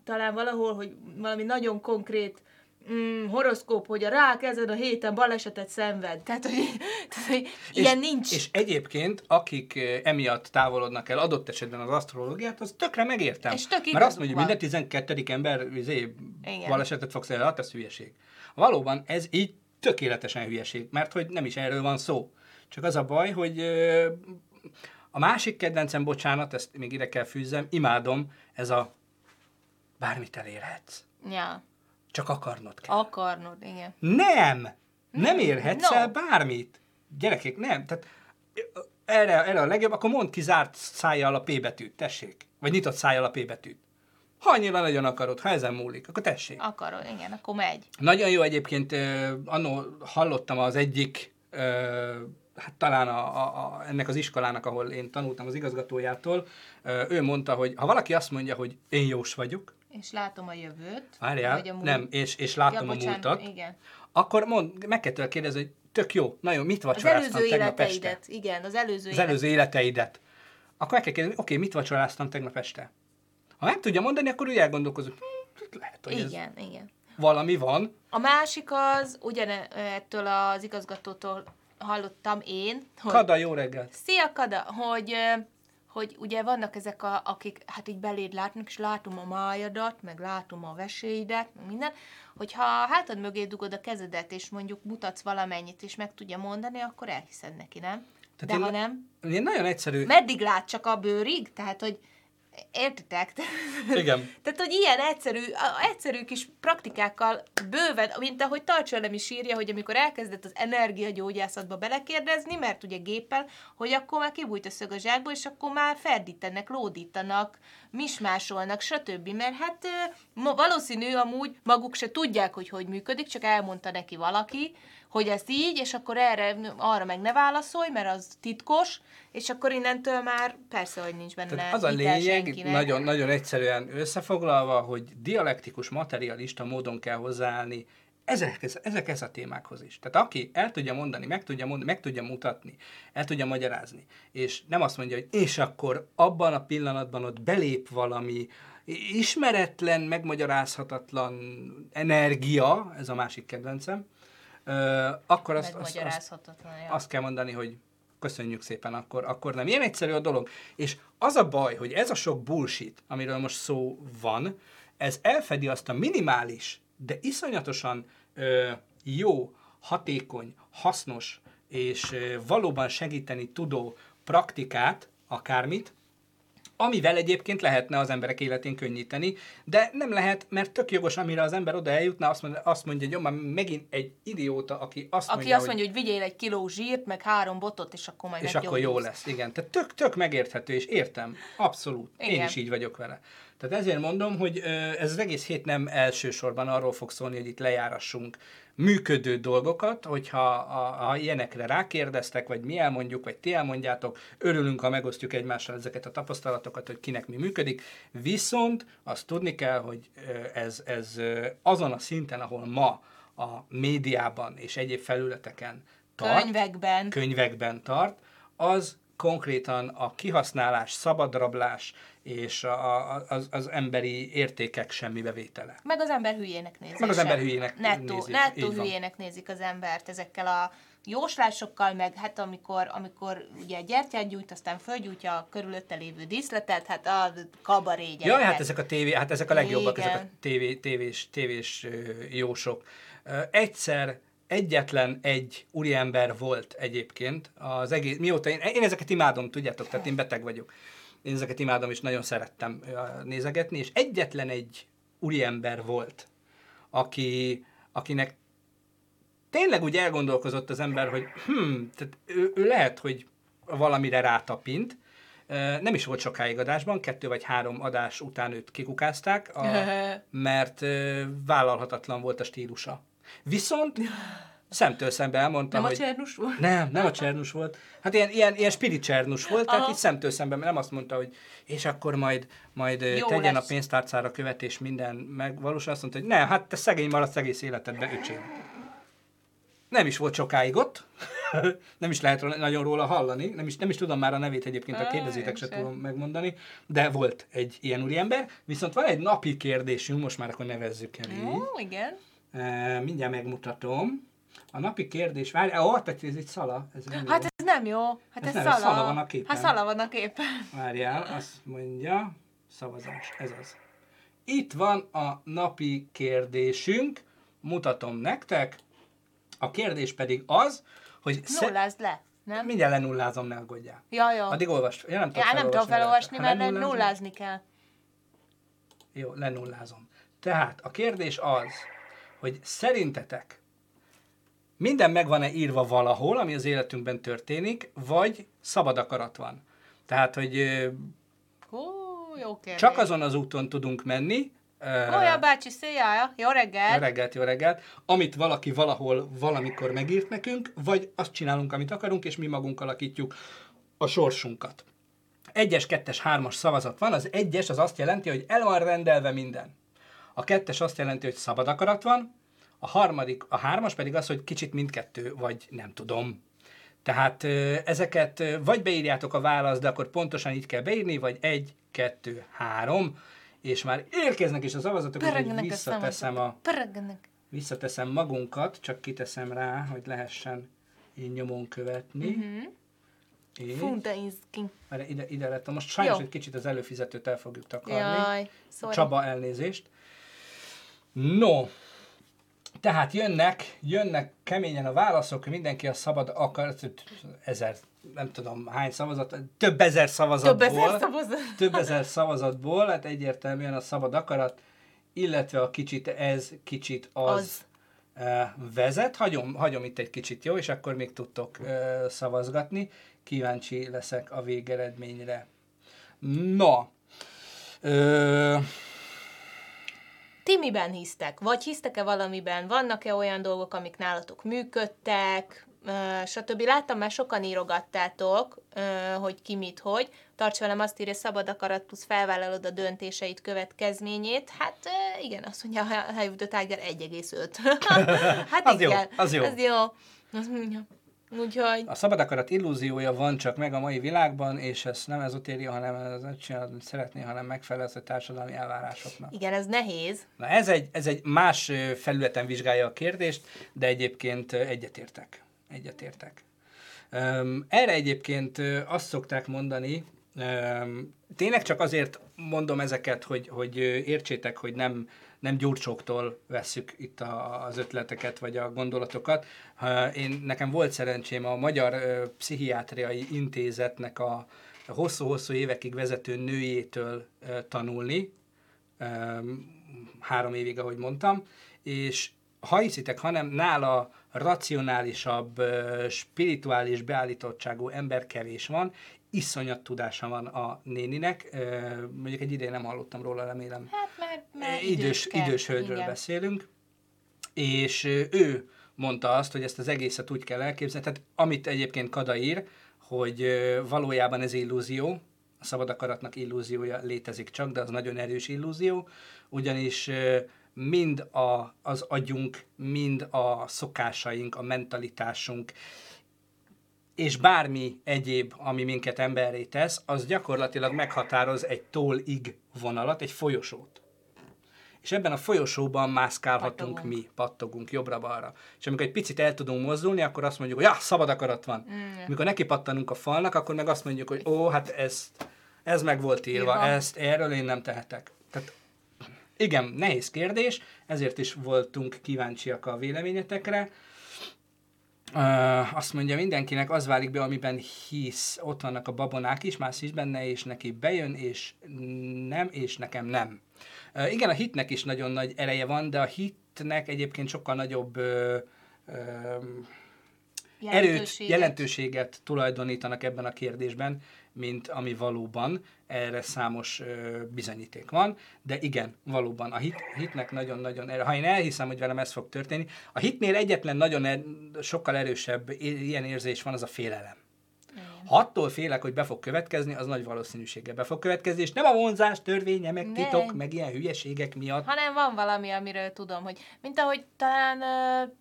talán valahol, hogy valami nagyon konkrét mm, horoszkóp, hogy a rák ezen a héten balesetet szenved. Tehát, hogy, tehát, hogy ilyen és, nincs. És egyébként, akik eh, emiatt távolodnak el adott esetben az asztrológiát, az tökre megértem. És tök Mert azt mondja, van. minden 12. ember izé, Igen. balesetet fog szenvedni, hát ez hülyeség. Valóban ez így tökéletesen hülyeség, mert hogy nem is erről van szó. Csak az a baj, hogy ö, a másik kedvencem, bocsánat, ezt még ide kell fűzzem, imádom, ez a bármit elérhetsz. Ja, Csak akarnod kell. akarnod, igen. Nem! Nem érhetsz No. el bármit. Gyerekek, nem. Tehát erre, erre a legjobb, akkor mondd ki zárt szájjal a P betűt, tessék. Vagy nyitott szájjal a P betűt. Ha annyira nagyon akarod, ha ezen múlik, akkor tessék. Akarod, igen, akkor megy. Nagyon jó egyébként, annó hallottam az egyik, hát talán a, a, a, ennek az iskolának, ahol én tanultam az igazgatójától, ö, ő mondta, hogy ha valaki azt mondja, hogy én jós vagyok, És látom a jövőt. várjál, vagy a múlt- nem, és, és látom ja, a bocsánat, múltat, Igen. akkor mond, meg kell tőle kérdezni, hogy tök jó, nagyon, mit Az vacsoráztam előző tegnap este? igen, az előző Az előző életeidet. Akkor meg kell kérdezni, oké, mit vacsoráztam tegnap este? Ha meg tudja mondani, akkor úgy elgondolkozunk, hm, lehet, hogy ez Igen, igen. valami van. A másik az, ugyanettől az igazgatótól hallottam én, hogy... Kada, jó reggelt! Szia, Kada! Hogy, hogy ugye vannak ezek, a, akik hát így beléd látnak, és látom a májadat, meg látom a veséidet, meg minden, hogyha a hátad mögé dugod a kezedet, és mondjuk mutatsz valamennyit, és meg tudja mondani, akkor elhiszed neki, nem? Tehát De én- ha nem, Én nagyon egyszerű. meddig lát csak a bőrig? Tehát, hogy értitek? [LAUGHS] Igen. Tehát, hogy ilyen egyszerű, egyszerű kis praktikákkal bőven, mint ahogy Tarcsolem is írja, hogy amikor elkezdett az energiagyógyászatba belekérdezni, mert ugye géppel, hogy akkor már kibújt a szög a zsákból, és akkor már ferdítenek, lódítanak, mismásolnak, stb. Mert hát valószínű amúgy maguk se tudják, hogy hogy működik, csak elmondta neki valaki, hogy ezt így, és akkor erre, arra meg ne válaszolj, mert az titkos, és akkor innentől már persze, hogy nincs benne Tehát az a lényeg, nagyon, nagyon egyszerűen összefoglalva, hogy dialektikus, materialista módon kell hozzáállni ezek, ezek ez a témákhoz is. Tehát aki el tudja mondani, meg tudja, mondani, meg tudja mutatni, el tudja magyarázni, és nem azt mondja, hogy és akkor abban a pillanatban ott belép valami ismeretlen, megmagyarázhatatlan energia, ez a másik kedvencem, ö, akkor azt, azt, azt, azt kell mondani, hogy köszönjük szépen, akkor, akkor nem. Ilyen egyszerű a dolog. És az a baj, hogy ez a sok bullshit, amiről most szó van, ez elfedi azt a minimális, de iszonyatosan ö, jó, hatékony, hasznos és ö, valóban segíteni tudó praktikát, akármit, amivel egyébként lehetne az emberek életén könnyíteni, de nem lehet, mert tök jogos, amire az ember oda eljutna, azt mondja, azt mondja hogy jó, már megint egy idióta, aki azt aki mondja, azt mondja, hogy, hogy vigyél egy kiló zsírt, meg három botot, és akkor majd És akkor jó lesz, igen. Tehát tök, tök megérthető, és értem, abszolút. Igen. Én is így vagyok vele. Tehát ezért mondom, hogy ez az egész hét nem elsősorban arról fog szólni, hogy itt lejárassunk működő dolgokat, hogyha a, a ilyenekre rákérdeztek, vagy mi elmondjuk, vagy ti elmondjátok, örülünk, ha megosztjuk egymással ezeket a tapasztalatokat, hogy kinek mi működik, viszont azt tudni kell, hogy ez, ez azon a szinten, ahol ma a médiában és egyéb felületeken tart, könyvekben, könyvekben tart, az konkrétan a kihasználás, szabadrablás és a, a, az, az emberi értékek semmibevétele. Meg az ember hülyének nézi. Meg az ember hülyének nettó, nézik. Nettó hülyének nézik az embert ezekkel a jóslásokkal, meg hát amikor, amikor ugye gyertyát gyújt, aztán fölgyújtja a körülötte lévő díszletet, hát a kabaré Jaj, hát ezek a tévé, hát ezek a legjobbak, Igen. ezek a tévé, tévés, tévés jósok. Egyszer egyetlen egy úriember volt egyébként az egész, mióta én, én ezeket imádom, tudjátok, tehát én beteg vagyok. Én ezeket imádom, és nagyon szerettem nézegetni, és egyetlen egy úriember volt, aki, akinek tényleg úgy elgondolkozott az ember, hogy hm, tehát ő, ő lehet, hogy valamire rátapint, nem is volt sokáig adásban, kettő vagy három adás után őt kikukázták, a, [LAUGHS] mert vállalhatatlan volt a stílusa. Viszont szemtől szembe elmondta, nem hogy... A Csernus volt? Nem, nem a Csernus volt. Hát ilyen, ilyen, ilyen spirit Csernus volt, Aha. tehát így szemtől szembe nem azt mondta, hogy és akkor majd, majd Jó tegyen lesz. a pénztárcára követés minden megvalósul. Azt mondta, hogy nem, hát te szegény maradsz egész életedben, öcsém. Nem is volt sokáig ott, [LAUGHS] nem is lehet nagyon róla hallani, nem is, nem is tudom már a nevét egyébként, ha kérdezétek, se tudom megmondani, de volt egy ilyen úriember, viszont van egy napi kérdésünk, most már akkor nevezzük el így. Ó, igen. E, mindjárt megmutatom. A napi kérdés, várj, ó, tehát ez egy szala. Ez nem hát jó. ez nem jó. Hát ez, ez nem, szala. szala van a képen. Hát szala van a képen. Várjál, azt mondja, szavazás, ez az. Itt van a napi kérdésünk, mutatom nektek. A kérdés pedig az, hogy... Nullázd le, nem? Mindjárt lenullázom, ne aggódjál. Ja, jó. Addig olvast. Ja, nem tudom ja, nem tudom felolvasni, mert nullázni kell. Jó, lenullázom. Tehát a kérdés az, hogy szerintetek minden meg van-e írva valahol, ami az életünkben történik, vagy szabad akarat van. Tehát, hogy Hú, jó csak azon az úton tudunk menni, Olyan bácsi, széjjel, jó reggelt! Jó reggelt, jó reggelt! Amit valaki valahol valamikor megírt nekünk, vagy azt csinálunk, amit akarunk, és mi magunk alakítjuk a sorsunkat. Egyes, kettes, hármas szavazat van, az egyes az azt jelenti, hogy el van rendelve minden. A kettes azt jelenti, hogy szabad akarat van, a harmadik, a hármas pedig az, hogy kicsit mindkettő, vagy nem tudom. Tehát ezeket vagy beírjátok a választ, de akkor pontosan így kell beírni, vagy egy, kettő, három, és már érkeznek is a szavazatok, hogy visszateszem a... Pörögnek. Visszateszem magunkat, csak kiteszem rá, hogy lehessen én nyomon követni. Uh-huh. Így. Fú, de izgi. ide, ide lett. Most sajnos Jó. egy kicsit az előfizetőt el fogjuk takarni. Jaj, sorry. Csaba elnézést. No, tehát jönnek, jönnek keményen a válaszok, mindenki a szabad akar, ezer, nem tudom hány szavazat, több ezer szavazatból. Több ezer szavazat. Több ezer szavazatból, hát egyértelműen a szabad akarat, illetve a kicsit ez, kicsit az, az. vezet. Hagyom, hagyom itt egy kicsit, jó? És akkor még tudtok szavazgatni. Kíváncsi leszek a végeredményre. No, ö, ti miben hisztek? Vagy hisztek-e valamiben? Vannak-e olyan dolgok, amik nálatok működtek? stb. Láttam, már sokan írogattátok, hogy ki mit, hogy. Tarts velem azt írja, szabad akarat plusz felvállalod a döntéseit következményét. Hát igen, azt mondja, a High of the Tiger 1,5. [LAUGHS] hát [LAUGHS] Az jó, igen. az jó. Az jó. Az mondja. Úgyhogy... A szabad akarat illúziója van csak meg a mai világban, és ez nem ezotéria, hanem ez nem csinálod, amit szeretné, hanem megfelel a társadalmi elvárásoknak. Igen, ez nehéz. Na ez egy, ez egy más felületen vizsgálja a kérdést, de egyébként egyetértek. Egyetértek. Um, erre egyébként azt szokták mondani, tényleg csak azért mondom ezeket, hogy, hogy értsétek, hogy nem, nem gyurcsóktól vesszük itt a, az ötleteket vagy a gondolatokat. Én, nekem volt szerencsém a Magyar Pszichiátriai Intézetnek a hosszú-hosszú évekig vezető nőjétől tanulni, három évig, ahogy mondtam, és ha hiszitek, hanem nála racionálisabb, spirituális beállítottságú ember kevés van, iszonyat tudása van a néninek, mondjuk egy ideje nem hallottam róla, remélem. Hát mert, mert Idős, idős hölgyről Igen. beszélünk, és ő mondta azt, hogy ezt az egészet úgy kell elképzelni, tehát amit egyébként Kada ír, hogy valójában ez illúzió, a szabad akaratnak illúziója létezik csak, de az nagyon erős illúzió, ugyanis mind a, az agyunk, mind a szokásaink, a mentalitásunk, és bármi egyéb, ami minket emberré tesz, az gyakorlatilag meghatároz egy tól-ig vonalat, egy folyosót. És ebben a folyosóban mászkálhatunk Pattogunk. mi, pattogunk jobbra-balra. És amikor egy picit el tudunk mozdulni, akkor azt mondjuk, hogy ja, szabad akarat van. Mm. Amikor neki pattanunk a falnak, akkor meg azt mondjuk, hogy ó, hát ez, ez meg volt írva, Írva. ezt erről én nem tehetek. Tehát igen, nehéz kérdés, ezért is voltunk kíváncsiak a véleményetekre. Uh, azt mondja, mindenkinek az válik be, amiben hisz. Ott vannak a babonák is, más is benne, és neki bejön, és nem, és nekem nem. Uh, igen, a hitnek is nagyon nagy ereje van, de a hitnek egyébként sokkal nagyobb uh, uh, erőt, Jelentőséget. jelentőséget tulajdonítanak ebben a kérdésben, mint ami valóban. Erre számos ö, bizonyíték van, de igen, valóban a hit, hitnek nagyon-nagyon. Ha én elhiszem, hogy velem ez fog történni, a hitnél egyetlen nagyon er, sokkal erősebb ilyen érzés van, az a félelem. Ha attól félek, hogy be fog következni, az nagy valószínűséggel be fog következni, és nem a vonzás törvénye, meg Nem. titok, meg ilyen hülyeségek miatt. Hanem van valami, amiről tudom, hogy mint ahogy talán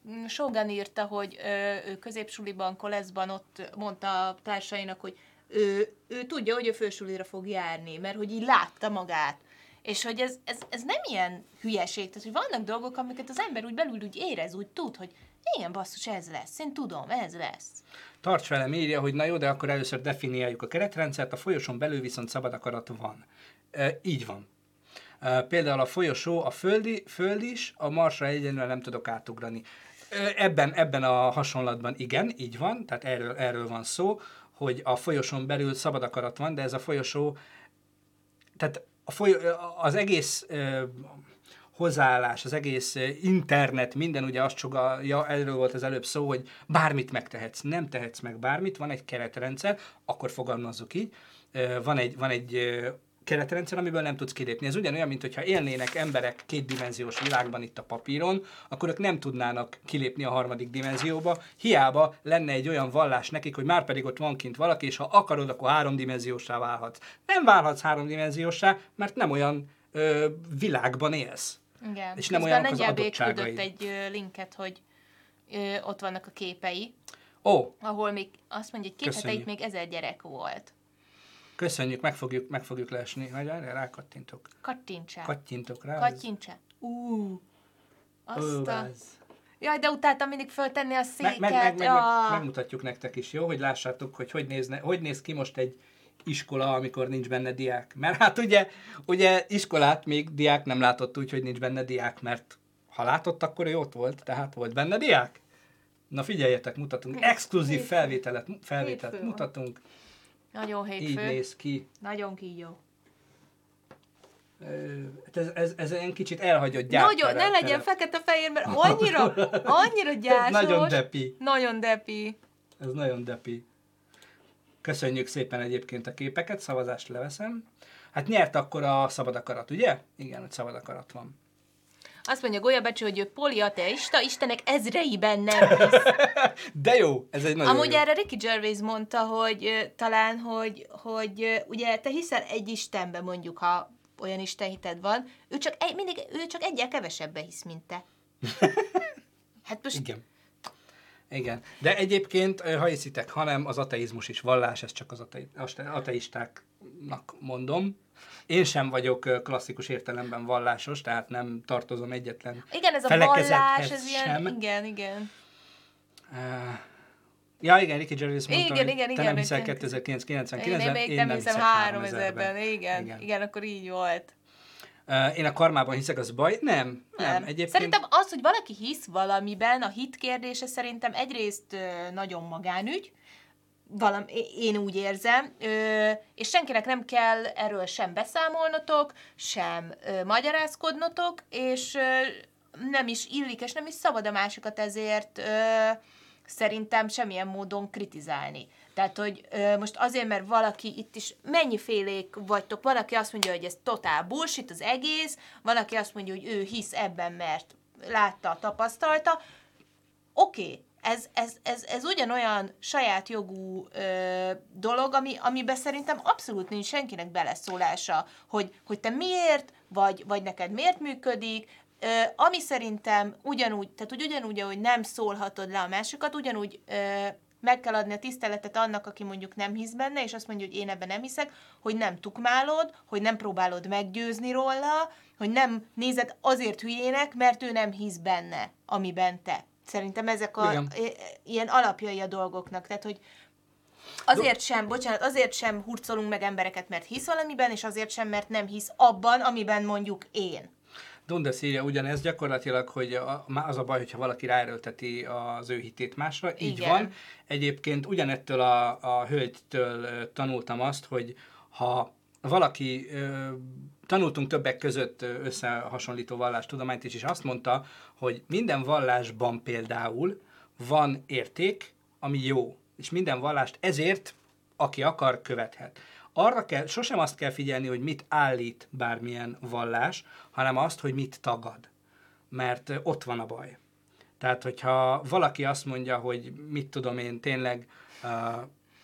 uh, Shogun írta, hogy uh, ő középsuliban, koleszban ott mondta a társainak, hogy ő, ő tudja, hogy ő fősulira fog járni, mert hogy így látta magát. És hogy ez, ez, ez nem ilyen hülyeség, tehát hogy vannak dolgok, amiket az ember úgy belül úgy érez, úgy tud, hogy igen, basszus, ez lesz, én tudom, ez lesz. Tarts velem, írja, hogy na jó, de akkor először definiáljuk a keretrendszert, a folyosón belül viszont szabad akarat van. E, így van. E, például a folyosó, a földi, föld is, a marsra egyenlően nem tudok átugrani. E, ebben, ebben a hasonlatban igen, így van, tehát erről, erről van szó, hogy a folyosón belül szabad akarat van, de ez a folyosó, tehát a folyó, az egész ö, hozzáállás, az egész internet, minden ugye azt csogalja, erről volt az előbb szó, hogy bármit megtehetsz. Nem tehetsz meg bármit, van egy keretrendszer, akkor fogalmazzuk így, van egy, van egy keretrendszer, amiből nem tudsz kilépni. Ez ugyanolyan, mint hogyha élnének emberek kétdimenziós világban itt a papíron, akkor ők nem tudnának kilépni a harmadik dimenzióba. Hiába lenne egy olyan vallás nekik, hogy már pedig ott van kint valaki, és ha akarod, akkor háromdimenziósá válhatsz. Nem válhatsz háromdimenziósá, mert nem olyan ö, világban élsz. Igen. És nem olyanok az B adottságaid. egy ö, linket, hogy ö, ott vannak a képei, Ó, ahol még azt mondja, hogy két még ezer gyerek volt. Köszönjük, meg fogjuk, meg fogjuk. Hogy erre rákattintok. Kattintsál. Kattintok rá. Kattintsál. Ú. Azt a... Jaj, de utáltam mindig föltenni a széket. Meg, meg, meg, meg, Ah. meg, megmutatjuk nektek is, jó? Hogy lássátok, hogy hogy, nézne, hogy néz ki most egy iskola, amikor nincs benne diák. Mert hát ugye, ugye iskolát még diák nem látott úgy, hogy nincs benne diák, mert ha látott, akkor ő ott volt, tehát volt benne diák. Na figyeljetek, mutatunk. Exkluzív felvételet, felvételt mutatunk. Nagyon Így hétfő. néz ki. Nagyon kígyó. Hát Ez, ez, ez egy kicsit elhagyott Nagyon, gyártere- ne legyen fekete-fehér, mert [LAUGHS] annyira, annyira gyászos. nagyon depi. Nagyon depi. Ez nagyon depi. Köszönjük szépen egyébként a képeket, szavazást leveszem. Hát nyert akkor a szabad akarat, ugye? Igen, hogy szabad akarat van. Azt mondja Golya Becsi, hogy ő poliateista, Istenek ezreiben nem [LAUGHS] hisz. De jó, ez egy nagyon Amúgy jó. erre Ricky Gervais mondta, hogy talán, hogy, hogy ugye te hiszel egy Istenbe mondjuk, ha olyan istenhited van, ő csak, egy, mindig, ő csak egyel kevesebbe hisz, mint te. [LAUGHS] Hát most Igen. Igen. De egyébként, ha hiszitek, hanem az ateizmus is vallás, ez csak az ateistáknak mondom. Én sem vagyok klasszikus értelemben vallásos, tehát nem tartozom egyetlen igen, ez a vallás, ez ilyen, sem. igen, igen. Uh, ja, igen, Ricky Gervais mondta, Igen, igen, te igen, nem hiszel te- 2099-ben, Én, én nem hiszem 3000-ben, igen, Igen. akkor így volt. Uh, én a karmában hiszek, az baj? Nem, nem. nem. Egyébként Szerintem az, hogy valaki hisz valamiben, a hit kérdése szerintem egyrészt nagyon magánügy, valam, én úgy érzem, ö, és senkinek nem kell erről sem beszámolnotok, sem ö, magyarázkodnotok, és ö, nem is illik, és nem is szabad a másikat ezért ö, szerintem semmilyen módon kritizálni. Tehát, hogy ö, most azért, mert valaki itt is mennyifélék vagytok, valaki azt mondja, hogy ez totál bullshit az egész, valaki azt mondja, hogy ő hisz ebben, mert látta, tapasztalta, oké, okay, ez, ez, ez, ez ugyanolyan saját jogú ö, dolog, ami, amiben szerintem abszolút nincs senkinek beleszólása, hogy, hogy te miért, vagy, vagy neked miért működik, ö, ami szerintem ugyanúgy, tehát hogy ugyanúgy, ahogy nem szólhatod le a másikat, ugyanúgy ö, meg kell adni a tiszteletet annak, aki mondjuk nem hisz benne, és azt mondja, hogy én ebben nem hiszek, hogy nem tukmálod, hogy nem próbálod meggyőzni róla, hogy nem nézed azért hülyének, mert ő nem hisz benne, amiben te. Szerintem ezek a Igen. ilyen alapjai a dolgoknak. Tehát, hogy azért sem, bocsánat, azért sem hurcolunk meg embereket, mert hisz valamiben, és azért sem, mert nem hisz abban, amiben mondjuk én. Dundas írja ugyanez gyakorlatilag, hogy az a baj, hogyha valaki ráerőlteti az ő hitét másra. Így Igen. van. Egyébként ugyanettől a, a hölgytől tanultam azt, hogy ha valaki, ö, tanultunk többek között összehasonlító vallástudományt is, és azt mondta, hogy minden vallásban például van érték, ami jó, és minden vallást ezért, aki akar, követhet. Arra kell, sosem azt kell figyelni, hogy mit állít bármilyen vallás, hanem azt, hogy mit tagad. Mert ott van a baj. Tehát, hogyha valaki azt mondja, hogy mit tudom én, tényleg uh,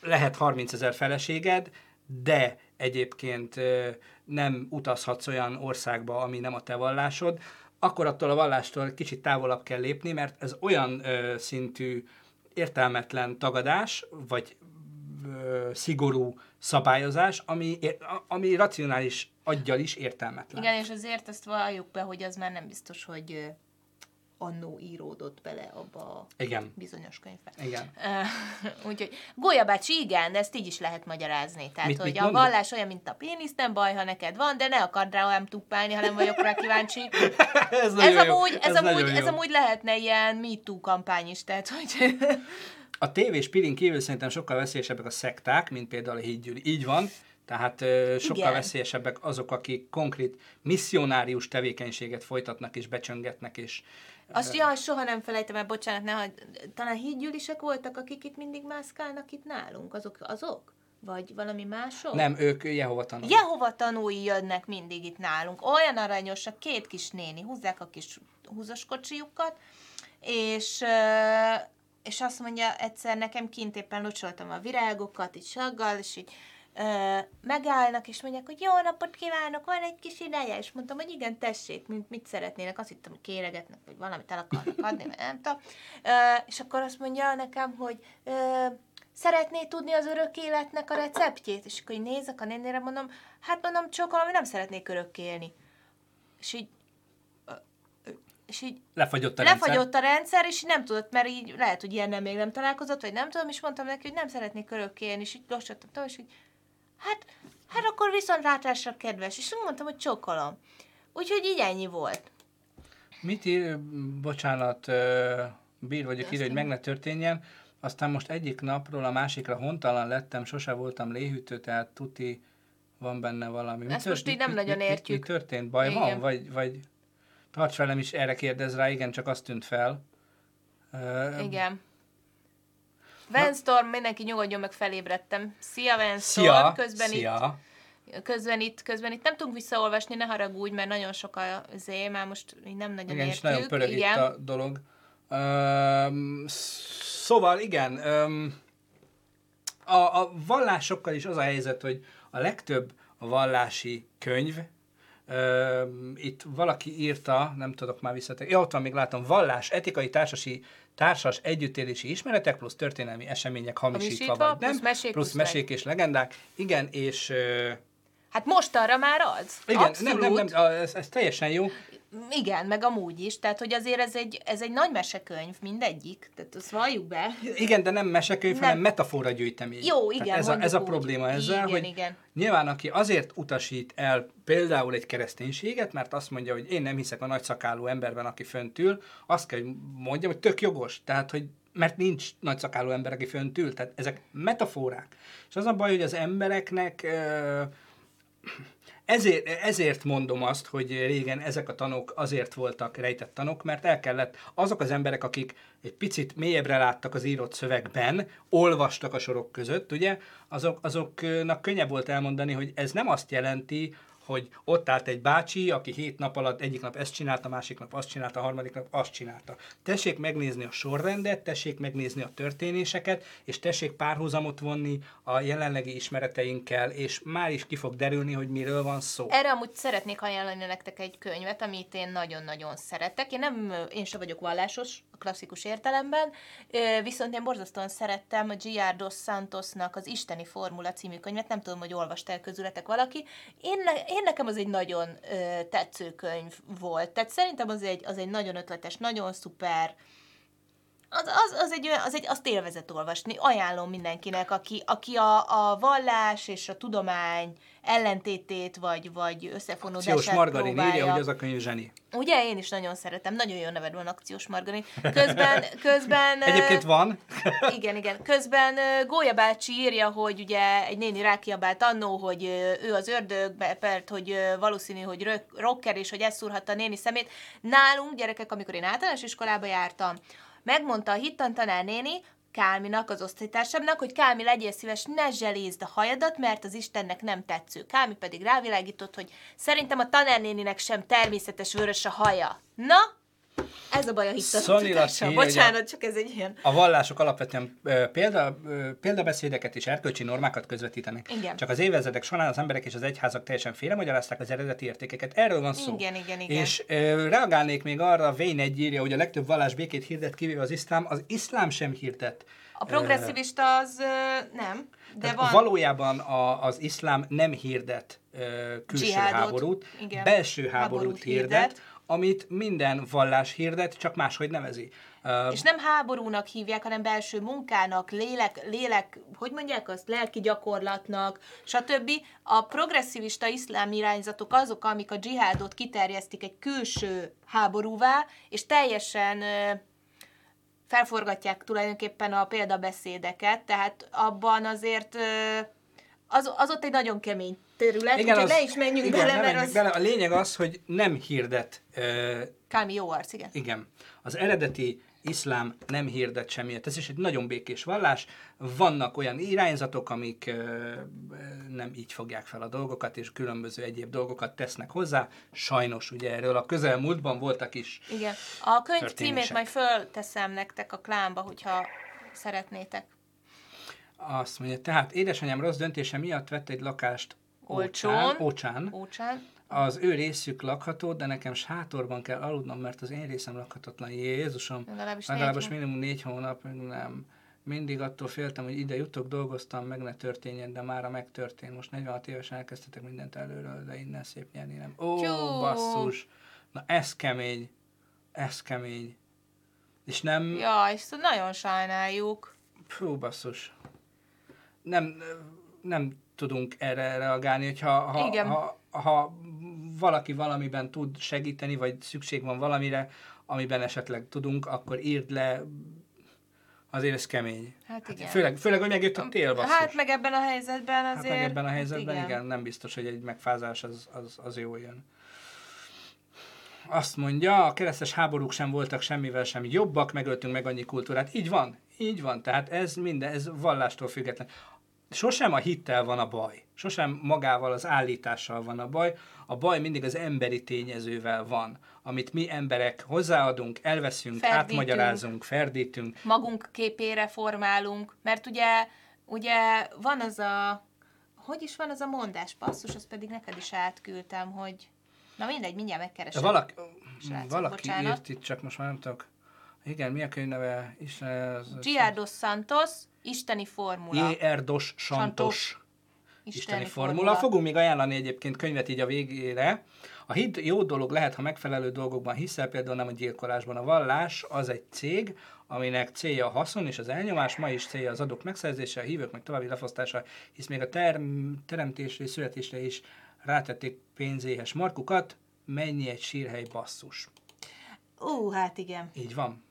lehet 30 ezer feleséged, de egyébként uh, nem utazhatsz olyan országba, ami nem a te vallásod, akkor attól a vallástól kicsit távolabb kell lépni, mert ez olyan uh, szintű értelmetlen tagadás, vagy ö, szigorú szabályozás, ami, ami racionális aggyal is értelmetlen. Igen, és azért azt valljuk be, hogy az már nem biztos, hogy ö, annó íródott bele abba a Igen. bizonyos könyvbe. Igen. Ö, [LAUGHS] Úgyhogy Golya bácsi, igen, ezt így is lehet magyarázni. Tehát, Mit- hogy mit a mondod? vallás olyan, mint a pénisz, nem baj, ha neked van, de ne akard rá olyan tuppálni, ha nem vagyok rá kíváncsi. [LAUGHS] ez ez, amúgy, ez, nagyon amúgy, ez amúgy lehetne ilyen MeToo kampány is, tehát, hogy A tévés pilin kívül szerintem sokkal veszélyesebbek a szekták, mint például a hídgyűli. Így van, tehát ö, sokkal Igen. veszélyesebbek azok, akik konkrét misszionárius tevékenységet folytatnak és becsöngetnek, és azt ja, soha nem felejtem el, bocsánat, ne, hagyd- talán hídgyűlisek voltak, akik itt mindig mászkálnak itt nálunk, azok? azok? Vagy valami mások? nem, ők Jehova tanulók. Jehova tanúi jönnek mindig itt nálunk. Olyan aranyosak, két kis néni, húzzák a kis húzos kocsijukat, és, és azt mondja, egyszer nekem kint éppen locsoltam a virágokat, így saggal, és így ö, megállnak, és mondják, hogy jó napot kívánok, van egy kis ideje, és mondtam, hogy igen, tessék, mit, mit szeretnének, azt hittem, hogy kéregetnek, vagy valamit el akarnak adni, vagy nem tudom. Ö, és akkor azt mondja nekem, hogy ö, szeretné tudni az örök életnek a receptjét? És akkor így nézek a nénére, mondom, hát mondom, csokolom, hogy nem szeretnék örökké élni. És így, és így Lefagyott a rendszer. lefagyott a rendszer, és így nem tudott, mert így lehet, hogy ilyennel még nem találkozott, vagy nem tudom, és mondtam neki, hogy nem szeretnék örökké élni, és így lassattam és így, hát, hát akkor viszont rátásra kedves, és mondtam, hogy csokolom. Úgyhogy így ennyi volt. Mit ír, bocsánat, bír vagyok írni, hogy meg ne történjen, aztán most egyik napról a másikra hontalan lettem, sose voltam léhűtő, tehát tuti van benne valami. Mi Ezt tört- most így nem mi- nagyon mi- mi- értjük. Mi történt? Baj Igen. van? Vagy, vagy tarts velem is erre kérdez rá, igen, csak azt tűnt fel. Ö, Igen. Venstorm, mindenki nyugodjon meg, felébredtem. Szia, Venstorm! Szia! Közben szia! Közben itt, közben itt nem tudunk visszaolvasni, ne haragudj, mert nagyon sok a zé, már most így nem nagyon Igen, értjük. nagyon pörög itt Igen. a dolog. Öm, szóval igen, öm, a, a vallásokkal is az a helyzet, hogy a legtöbb vallási könyv, itt valaki írta, nem tudok már visszatérni, ja, ott van, még látom, vallás, etikai, társasi, társas együttélési ismeretek plusz történelmi események hamisítva, Hamisítva, vagy nem, plusz mesék, plusz mesék és legendák. Igen, és Hát most arra már az. igen, Abszolút. nem, nem, nem, ez, ez teljesen jó. Igen, meg amúgy is. Tehát, hogy azért ez egy, ez egy nagy mesekönyv, mindegyik. Tehát azt valljuk be. Igen, de nem mesekönyv, Nem. hanem metafora gyűjtemény. Jó, igen, Tehát ez, a, ez a úgy. probléma ezzel, Igen, hogy igen. nyilván aki azért utasít el például egy kereszténységet, mert azt mondja, hogy én nem hiszek a nagyszakálú emberben, aki fönt ül, azt kell, hogy mondjam, hogy tök jogos. Tehát, hogy mert nincs nagyszakálú ember, aki fönt ül. Tehát ezek metaforák. És az a baj, hogy az embereknek ö, ezért, ezért mondom azt, hogy régen ezek a tanok azért voltak rejtett tanok, mert el kellett azok az emberek, akik egy picit mélyebbre láttak az írott szövegben, olvastak a sorok között, ugye, azok, azoknak könnyebb volt elmondani, hogy ez nem azt jelenti, hogy ott állt egy bácsi, aki hét nap alatt egyik nap ezt csinálta, másik nap azt csinálta, harmadik nap azt csinálta. Tessék megnézni a sorrendet, tessék megnézni a történéseket, és tessék párhuzamot vonni a jelenlegi ismereteinkkel, és már is ki fog derülni, hogy miről van szó. Erre amúgy szeretnék ajánlani nektek egy könyvet, amit én nagyon-nagyon szeretek. Én nem, én sem vagyok vallásos, klasszikus értelemben, viszont én borzasztóan szerettem a G.R. Dos Santosnak az Isteni Formula című könyvet, nem tudom, hogy olvastál közületek valaki. Én, ne, én nekem az egy nagyon ö, tetsző könyv volt. Tehát szerintem az egy, az egy nagyon ötletes, nagyon szuper, az, az, az, egy, olyan- az egy, azt élvezett olvasni. Ajánlom mindenkinek, aki, aki a, a vallás és a tudomány ellentétét, vagy, vagy összefonódását Akciós Margarin próbálja. írja, hogy az a könyv zseni. Ugye, én is nagyon szeretem, nagyon jó neved van Akciós Margarin. Közben, [LAUGHS] közben... Egyébként van. [LAUGHS] igen, igen. Közben Gólya bácsi írja, hogy ugye egy néni rákiabált annó, hogy ő az ördög, mert hogy valószínű, hogy rocker, és hogy ez szúrhatta a néni szemét. Nálunk, gyerekek, amikor én általános iskolába jártam, megmondta a hittan tanár néni, Kálminak, az osztálytársamnak, hogy Kálmi, legyél szíves, ne zselézd a hajadat, mert az Istennek nem tetsző. Kálmi pedig rávilágított, hogy szerintem a tanárnéninek sem természetes vörös a haja. Na, ez a baj a a- Bocsánat, csak ez egy ilyen... A vallások alapvetően példa, példabeszédeket és erkölcsi normákat közvetítenek. Igen. Csak az évezredek során az emberek és az egyházak teljesen félremagyarázták az eredeti értékeket. Erről van szó. Igen, igen, igen. És ö, reagálnék még arra, Wayne egy írja, hogy a legtöbb vallás békét hirdet, kivéve az iszlám. Az iszlám sem hirdet. A progresszivista az nem, de Tehát van... Valójában a, az iszlám nem hirdet ö, külső Dzsihádot, háborút, igen. belső háborút, Háborút hirdet, hirdet. Amit minden vallás hirdet, csak máshogy nevezi. Ö, És nem háborúnak hívják, hanem belső munkának, lélek, lélek, hogy mondják azt, lelki gyakorlatnak, stb. A progresszivista iszlám irányzatok azok, amik a dzsihádot kiterjesztik egy külső háborúvá, és teljesen ö, felforgatják tulajdonképpen a példabeszédeket, tehát abban azért ö, az, az ott egy nagyon kemény terület, igen, úgyhogy az- ne is menjünk igen, bele, mert az... bele. A lényeg az, hogy nem hirdet ö, Kálmi jó arc, igen. Igen. Az eredeti iszlám nem hirdet semmiet. Ez is egy nagyon békés vallás. Vannak olyan irányzatok, amik ö, nem így fogják fel a dolgokat, és különböző egyéb dolgokat tesznek hozzá. Sajnos ugye erről a közelmúltban voltak is. Igen. A könyv címét majd fölteszem nektek a klánba, hogyha szeretnétek. Azt mondja, tehát édesanyám rossz döntése miatt vett egy lakást Olcsón. Ócsán, Ócsán. Az ő részük lakható, de nekem sátorban kell aludnom, mert az én részem lakhatatlan. Jézusom, Legalábbis legalábbis négy minimum négy hónap, nem. Mindig attól féltem, hogy ide jutok, dolgoztam, meg ne történjen, de mára megtörtént. Most 46 évesen elkezdtetek mindent előről, de innen szép nyerni, nem? Ó, Tyú. basszus! Na ez kemény. Ez kemény. És nem... Ja, és nagyon sajnáljuk. Fú, basszus. Nem, nem tudunk erre reagálni, hogyha ha, Igen. ha, ha valaki valamiben tud segíteni, vagy szükség van valamire, amiben esetleg tudunk, akkor írd le, azért ez kemény. Hát igen. Főleg, főleg, hogy megjött a tél, basszus. Hát meg ebben a helyzetben Hát azért... meg ebben a helyzetben, hát igen. nem biztos, hogy egy megfázás az, az, az jó jön. Azt mondja, a keresztes háborúk sem voltak semmivel sem jobbak, megöltünk meg annyi kultúrát. Így van, így van. Tehát ez minden, ez vallástól független. Sosem a hittel van a baj, sosem magával az állítással van a baj, a baj mindig az emberi tényezővel van, amit mi emberek hozzáadunk, elveszünk, Ferdítünk. átmagyarázunk, ferdítünk. magunk képére formálunk, mert ugye, ugye van az a, hogy is van az a mondás, passzus, azt pedig neked is átküldtem, hogy, na mindegy, mindjárt megkeresem. Valaki, Srácok, valaki bocsánat. írt itt, csak most már nem tudok. Igen, mi a könyvneve? Isten, az, Giardo Santos, Isteni formula. J.R. Dos Santos. Santos. Isteni formula. Fogunk még ajánlani egyébként könyvet így a végére. A hit jó dolog lehet, ha megfelelő dolgokban hiszel, például nem a gyilkolásban. A vallás az egy cég, aminek célja a haszon és az elnyomás, ma is célja az adók megszerzése, a hívők meg további lefosztása, hisz még a term, teremtésre és születésre is rátették pénzéhes markukat, mennyi egy sírhely basszus. Ú, hát igen. Így van.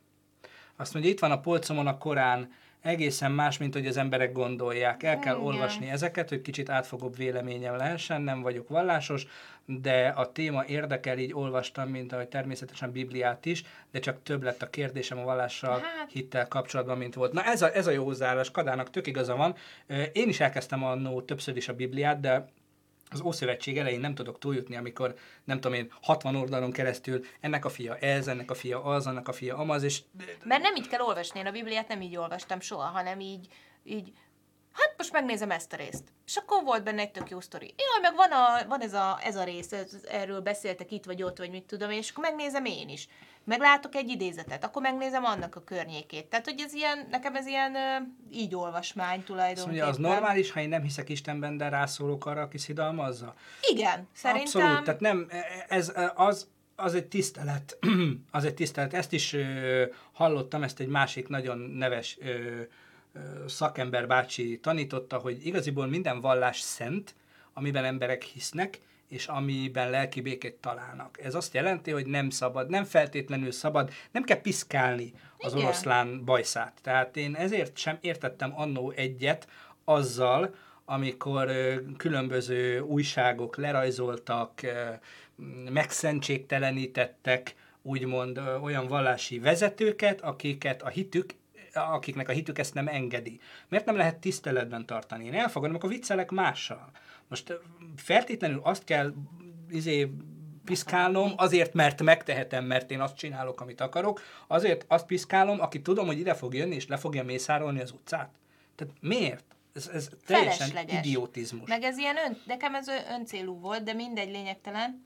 Azt mondja, itt van a polcomon a Korán, egészen más, mint hogy az emberek gondolják. El kell Igen. olvasni ezeket, hogy kicsit átfogóbb véleményem lehessen, nem vagyok vallásos, de a téma érdekel, így olvastam, mint ahogy természetesen Bibliát is, de csak több lett a kérdésem a vallással, Hát. hittel kapcsolatban, mint volt. Na ez a, ez a jó hozzáállás, Kadának tök igaza van. Én is elkezdtem annó többször is a Bibliát, de az Ószövetség elején nem tudok túljutni, amikor nem tudom én, 60 oldalon keresztül ennek a fia ez, ennek a fia az, annak a fia amaz, és Mert nem így kell olvasni, én a Bibliát nem így olvastam soha, hanem így, így hát most megnézem ezt a részt. És akkor volt benne egy tök jó sztori. Jaj, meg van, a, van ez, a, ez a rész, erről beszéltek itt vagy ott, vagy mit tudom és akkor megnézem én is. Meglátok egy idézetet, akkor megnézem annak a környékét. Tehát, hogy ez ilyen, nekem ez ilyen így olvasmány azt tulajdonképpen. mondja, az normális, ha én nem hiszek Istenben, de rászólok arra, aki szidalmazza? Igen, szerintem. Abszolút, tehát nem, ez az, az egy tisztelet, [CLEARS THROAT] az egy tisztelet. Ezt is ö, hallottam, ezt egy másik nagyon neves ö, ö, szakember bácsi tanította, hogy igaziból minden vallás szent, amiben emberek hisznek, és amiben lelki békét találnak. Ez azt jelenti, hogy nem szabad, nem feltétlenül szabad, nem kell piszkálni az Igen. oroszlán bajszát. Tehát én ezért sem értettem annó egyet azzal, amikor különböző újságok lerajzoltak, megszentségtelenítettek úgymond olyan vallási vezetőket, akiket a hitük akiknek a hitük ezt nem engedi. Miért nem lehet tiszteletben tartani? Én elfogadom, akkor viccelek mással. Most feltétlenül azt kell izé, piszkálnom, azért, mert megtehetem, mert én azt csinálok, amit akarok, azért azt piszkálom, aki tudom, hogy ide fog jönni, és le fogja mészárolni az utcát. Tehát miért? Ez, ez teljesen idiotizmus. Meg ez ilyen ön, nekem ez öncélú volt, de mindegy, lényegtelen.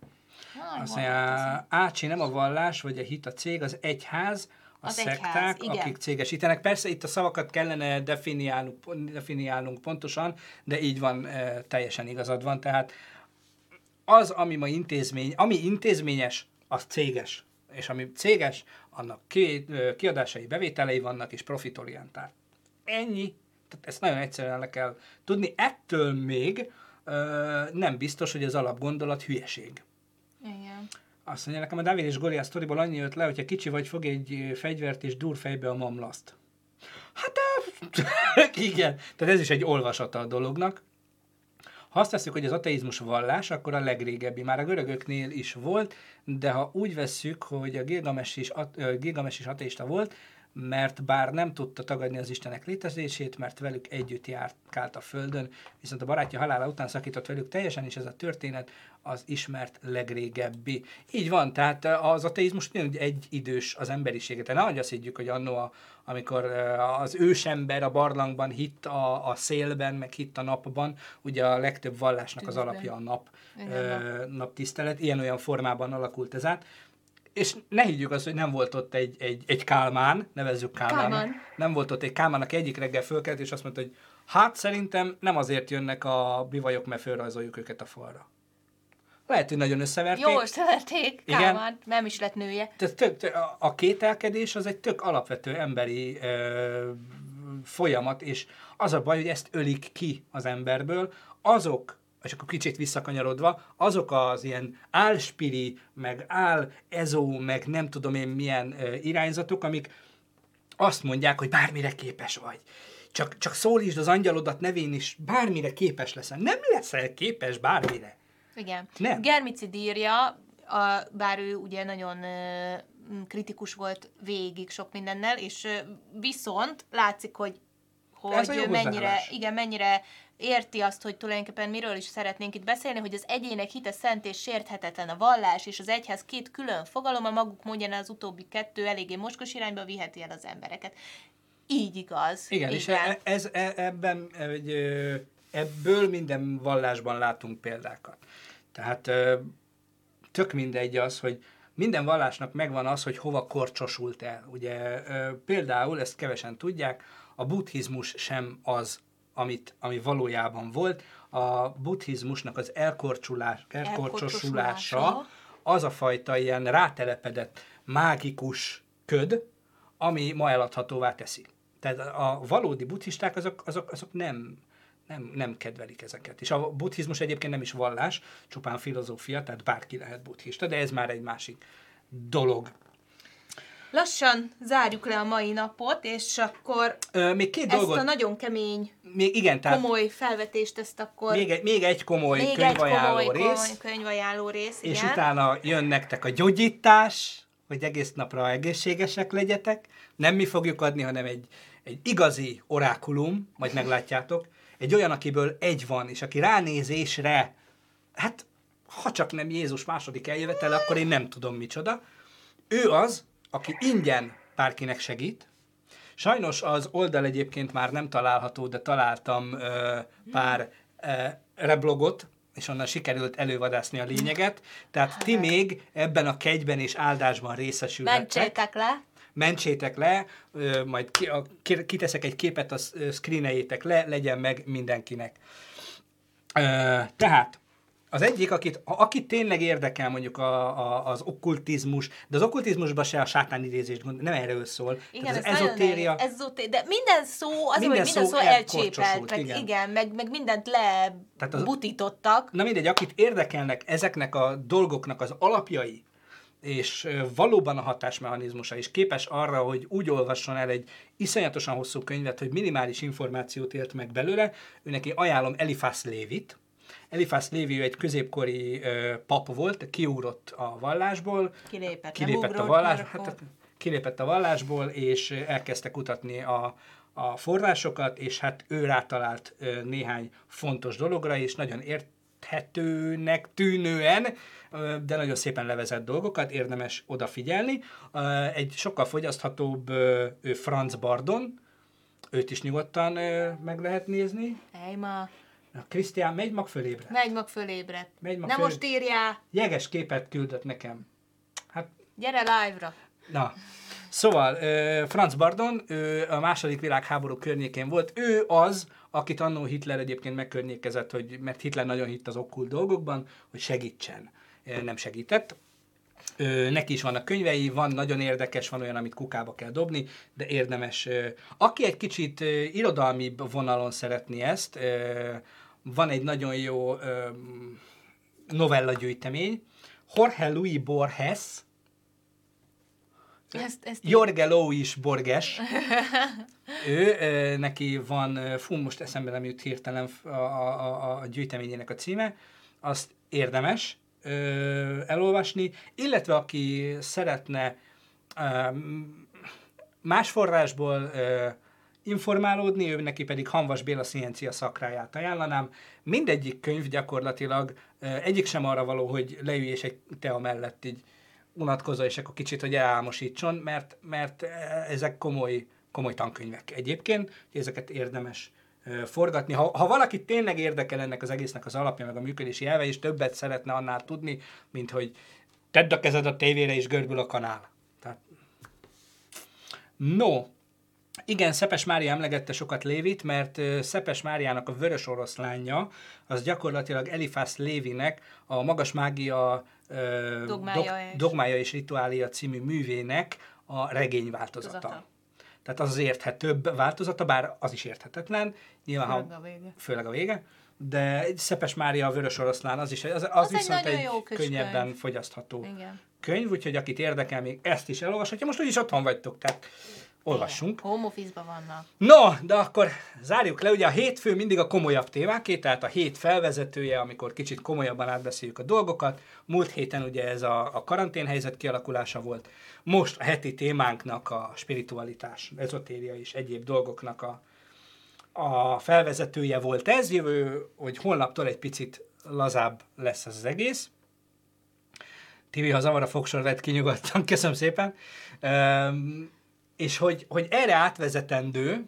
Azt mondja, Ácsi nem a vallás, vagy a hit a cég, az egyház, a Az szekták, egyház, igen. akik cégesítenek. Persze itt a szavakat kellene definiálnunk, definiálnunk pontosan, de így van, e, teljesen igazad van. Tehát az, ami ma intézmény, ami intézményes, az céges. És ami céges, annak ki, ö, kiadásai, bevételei vannak, és profitorientált. Ennyi. Tehát ezt nagyon egyszerűen le kell tudni. Ettől még ö, nem biztos, hogy az alapgondolat hülyeség. Azt mondja, nekem a Dávid és Goliath sztoriból annyi jött le, hogyha kicsi vagy, fog egy fegyvert és dur fejbe a mamlaszt. Hát [LAUGHS] igen, tehát ez is egy olvasata a dolognak. Ha azt veszük, hogy az ateizmus vallás, akkor a legrégebbi. Már a görögöknél is volt, de ha úgy vesszük, hogy a Gilgames is, at- is ateista volt, mert bár nem tudta tagadni az Istenek létezését, mert velük együtt járkált a Földön, viszont a barátja halála után szakított velük teljesen, és ez a történet az ismert legrégebbi. Így van, tehát az ateizmus ugyanúgy egy idős az emberiséget. Tehát nehogy azt higgyük, hogy annó, a, amikor eh, az ősember a barlangban hitt a, a szélben, meg hitt a napban, ugye a legtöbb vallásnak az Tűzben. alapja a nap, ö, naptisztelet, ilyen-olyan formában alakult ez át. És ne higgyük azt, hogy nem volt ott egy, egy, egy Kálmán, nevezzük Kálmánnak. Kálmán. Nem volt ott egy Kálmán, aki egyik reggel fölkelt, és azt mondta, hogy hát szerintem nem azért jönnek a bivajok, mert fölrajzoljuk őket a falra. Lehet, hogy nagyon összeverték. Jól szerették, Igen. Kálmán, nem is lett nője. Tehát tök, a kételkedés az egy tök alapvető emberi ö, folyamat, és az a baj, hogy ezt ölik ki az emberből, azok, és akkor kicsit visszakanyarodva, azok az ilyen álspiri, meg áll ezó, meg nem tudom én milyen ö, irányzatok, amik azt mondják, hogy bármire képes vagy. Csak, csak szólítsd az angyalodat nevén is, bármire képes leszel. Nem leszel képes bármire. Igen. Nem. Germicid írja, a, bár ő ugye nagyon ö, kritikus volt végig sok mindennel, és ö, viszont látszik, hogy hogy mennyire, igen, mennyire érti azt, hogy tulajdonképpen miről is szeretnénk itt beszélni, hogy az egyének hite szent és sérthetetlen a vallás és az egyház két külön fogalom, a maguk módján az utóbbi kettő eléggé moskos irányba viheti el az embereket. Így igaz. Igen, így és e- ez, e- ebben, ebből minden vallásban látunk példákat. Tehát tök mindegy az, hogy minden vallásnak megvan az, hogy hova korcsosult el. Ugye például, ezt kevesen tudják, a buddhizmus sem az, amit, ami valójában volt. A buddhizmusnak az elkorcsosulása Elkorcsosulása. az a fajta ilyen rátelepedett mágikus köd, ami ma eladhatóvá teszi. Tehát a valódi buddhisták azok, azok, azok nem, nem, nem kedvelik ezeket. És a buddhizmus egyébként nem is vallás, csupán filozófia, tehát bárki lehet buddhista, de ez már egy másik dolog. Lassan zárjuk le a mai napot, és akkor Ö, még két ezt dolgot, a nagyon kemény, még, igen, tehát komoly felvetést, ezt akkor még egy, még egy komoly még egy könyvajánló komoly, rész, komoly könyvajánló rész, és igen. utána jön nektek a gyógyítás, hogy egész napra egészségesek legyetek. Nem mi fogjuk adni, hanem egy, egy igazi orákulum, majd meglátjátok. Egy olyan, akiből egy van, és aki ránézésre, hát ha csak nem Jézus második eljövetele, akkor én nem tudom micsoda. Ő az, aki ingyen bárkinek segít. Sajnos az oldal egyébként már nem található, de találtam ö, pár ö, reblogot, és onnan sikerült elővadászni a lényeget. Tehát ti még ebben a kegyben és áldásban részesülhettek. Mentsétek le. Mentsétek le, ö, majd ki, a, ki- kiteszek egy képet, a screeneljétek le, legyen meg mindenkinek. Ö, tehát, az egyik, akit, akit tényleg érdekel mondjuk a, a, az okkultizmus, de az okkultizmusban se a sátán idézést gond, nem erről szól. Igen, Tehát ez az nagyon ezotéria. Ezoté- de minden szó, az, Minden minden, hogy minden szó szó, elcsépelt, meg, igen. igen. meg, meg mindent Tehát az- lebutítottak. Na mindegy, akit érdekelnek ezeknek a dolgoknak az alapjai, és valóban a hatásmechanizmusa is képes arra, hogy úgy olvasson el egy iszonyatosan hosszú könyvet, hogy minimális információt élt meg belőle, ő neki ajánlom Elifász Lévit. Elifász Lévi egy középkori ö, pap volt, kiugrott a vallásból, Kilépett, kilépett a vallás, hát, kilépett a vallásból, és elkezdte kutatni a, a forrásokat, és hát ő rátalált ö, néhány fontos dologra, és nagyon érthetőnek tűnően, de nagyon szépen levezett dolgokat, érdemes odafigyelni. Egy sokkal fogyaszthatóbb ő Franz Bardon, őt is nyugodtan meg lehet nézni. Ejma, Na, Krisztián, megy mag fölébre. megy mag fölébredt. Megy mag Nem föl- most írjál, Jeges képet küldött nekem. Hát gyere live-ra. Na, szóval Franz Bardon, ő a második világháború környékén volt, ő az, akit annó Hitler egyébként megkörnyékezett, hogy, mert Hitler nagyon hitt az okkult dolgokban, hogy segítsen. Nem segített. Ö, neki is vannak könyvei, van nagyon érdekes, van olyan, amit kukába kell dobni, de érdemes. Ö, aki egy kicsit ö, irodalmibb vonalon szeretné ezt, ö, van egy nagyon jó ö, novella gyűjtemény, Jorge Luis Borges, Ezt, ezt Jorge Louis Borges, [LAUGHS] ő, ö, neki van, fú, most eszembe nem jut hirtelen a, a, a, a gyűjteményének a címe, azt érdemes ö, elolvasni, illetve aki szeretne ö, más forrásból ö, informálódni, ő neki pedig Hanvas Béla Sziencia szakráját ajánlanám. Mindegyik könyv gyakorlatilag egyik sem arra való, hogy leülj és egy tea mellett így unatkozol, és akkor kicsit, hogy elálmosítson, mert, mert ezek komoly, komoly tankönyvek egyébként, hogy ezeket érdemes forgatni. Ha, ha valaki tényleg érdekel ennek az egésznek az alapja, meg a működési elve, és többet szeretne annál tudni, mint hogy tedd a kezed a tévére, és görbül a kanál. Tehát... No, igen, Szepes Mária emlegette sokat Lévit, mert Szepes Máriának a vörös oroszlánja, az gyakorlatilag Elifász Lévinek a Magas Mágia Dogmája és- Dogmája és Rituália című művének a regény változata. Változata. Tehát az az érthetőbb változata, bár az is érthetetlen, nyilván, ha- Főleg a vége. főleg a vége, de egy Szepes Mária a vörös oroszlán, az is, az, az, Az egy viszont egy, kis könnyebben könyv. fogyasztható Igen. könyv, úgyhogy akit érdekel, még ezt is elolvashatja. Most úgyis otthon vagytok, tehát olvassunk. Home office-ban vannak. No, de akkor zárjuk le. Ugye a hétfő mindig a komolyabb témáké, tehát a hét felvezetője, amikor kicsit komolyabban átbeszéljük a dolgokat. Múlt héten ugye ez a, a karanténhelyzet kialakulása volt. Most a heti témánknak a spiritualitás, ezotéria és egyéb dolgoknak a, a felvezetője volt ez, jövő, hogy holnaptól egy picit lazább lesz ez az egész. TV, ha zavar a fogsor, vett ki nyugodtan, [LAUGHS] köszönöm szépen. Üm, és hogy, hogy erre átvezetendő,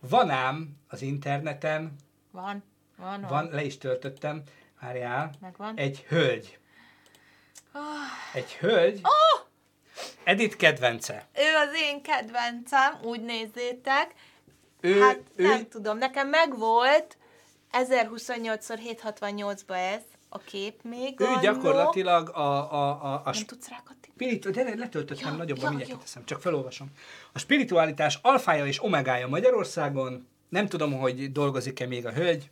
van ám az interneten, Van, van, van. van, le is töltöttem, várjál, Megvan. egy hölgy. Ah. Egy hölgy, Oh! Edith kedvence. Ő az én kedvencem, úgy nézzétek. Ő, hát ő, nem tudom, nekem megvolt 1028x768-ba ez a kép még. ő annó. gyakorlatilag a, a, a, a Nem tudsz rákatni? Spiritu, de letöltöttem Ja, nagyobban, ja, mindjárt jó. kiteszem, csak felolvasom. A spiritualitás alfája és omegája Magyarországon, nem tudom, hogy dolgozik-e még a hölgy,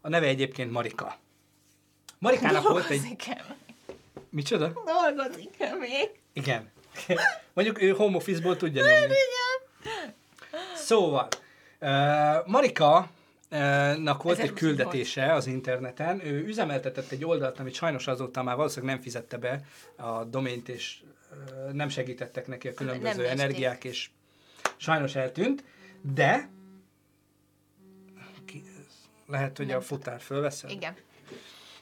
a neve egyébként Marika. Marikának volt egy... Dolgozik-e? Micsoda? Dolgozik-e még? Igen. [LAUGHS] Mondjuk ő home office-ból tudja nyomni. Szóval, uh, Marika nak volt egy 1028. küldetése az interneten. Ő üzemeltetett egy oldalt, amit sajnos azóta már valószínűleg nem fizette be a domént, és nem segítettek neki a különböző Nem energiák, és sajnos eltűnt, de lehet, hogy a futár fölveszed. Igen.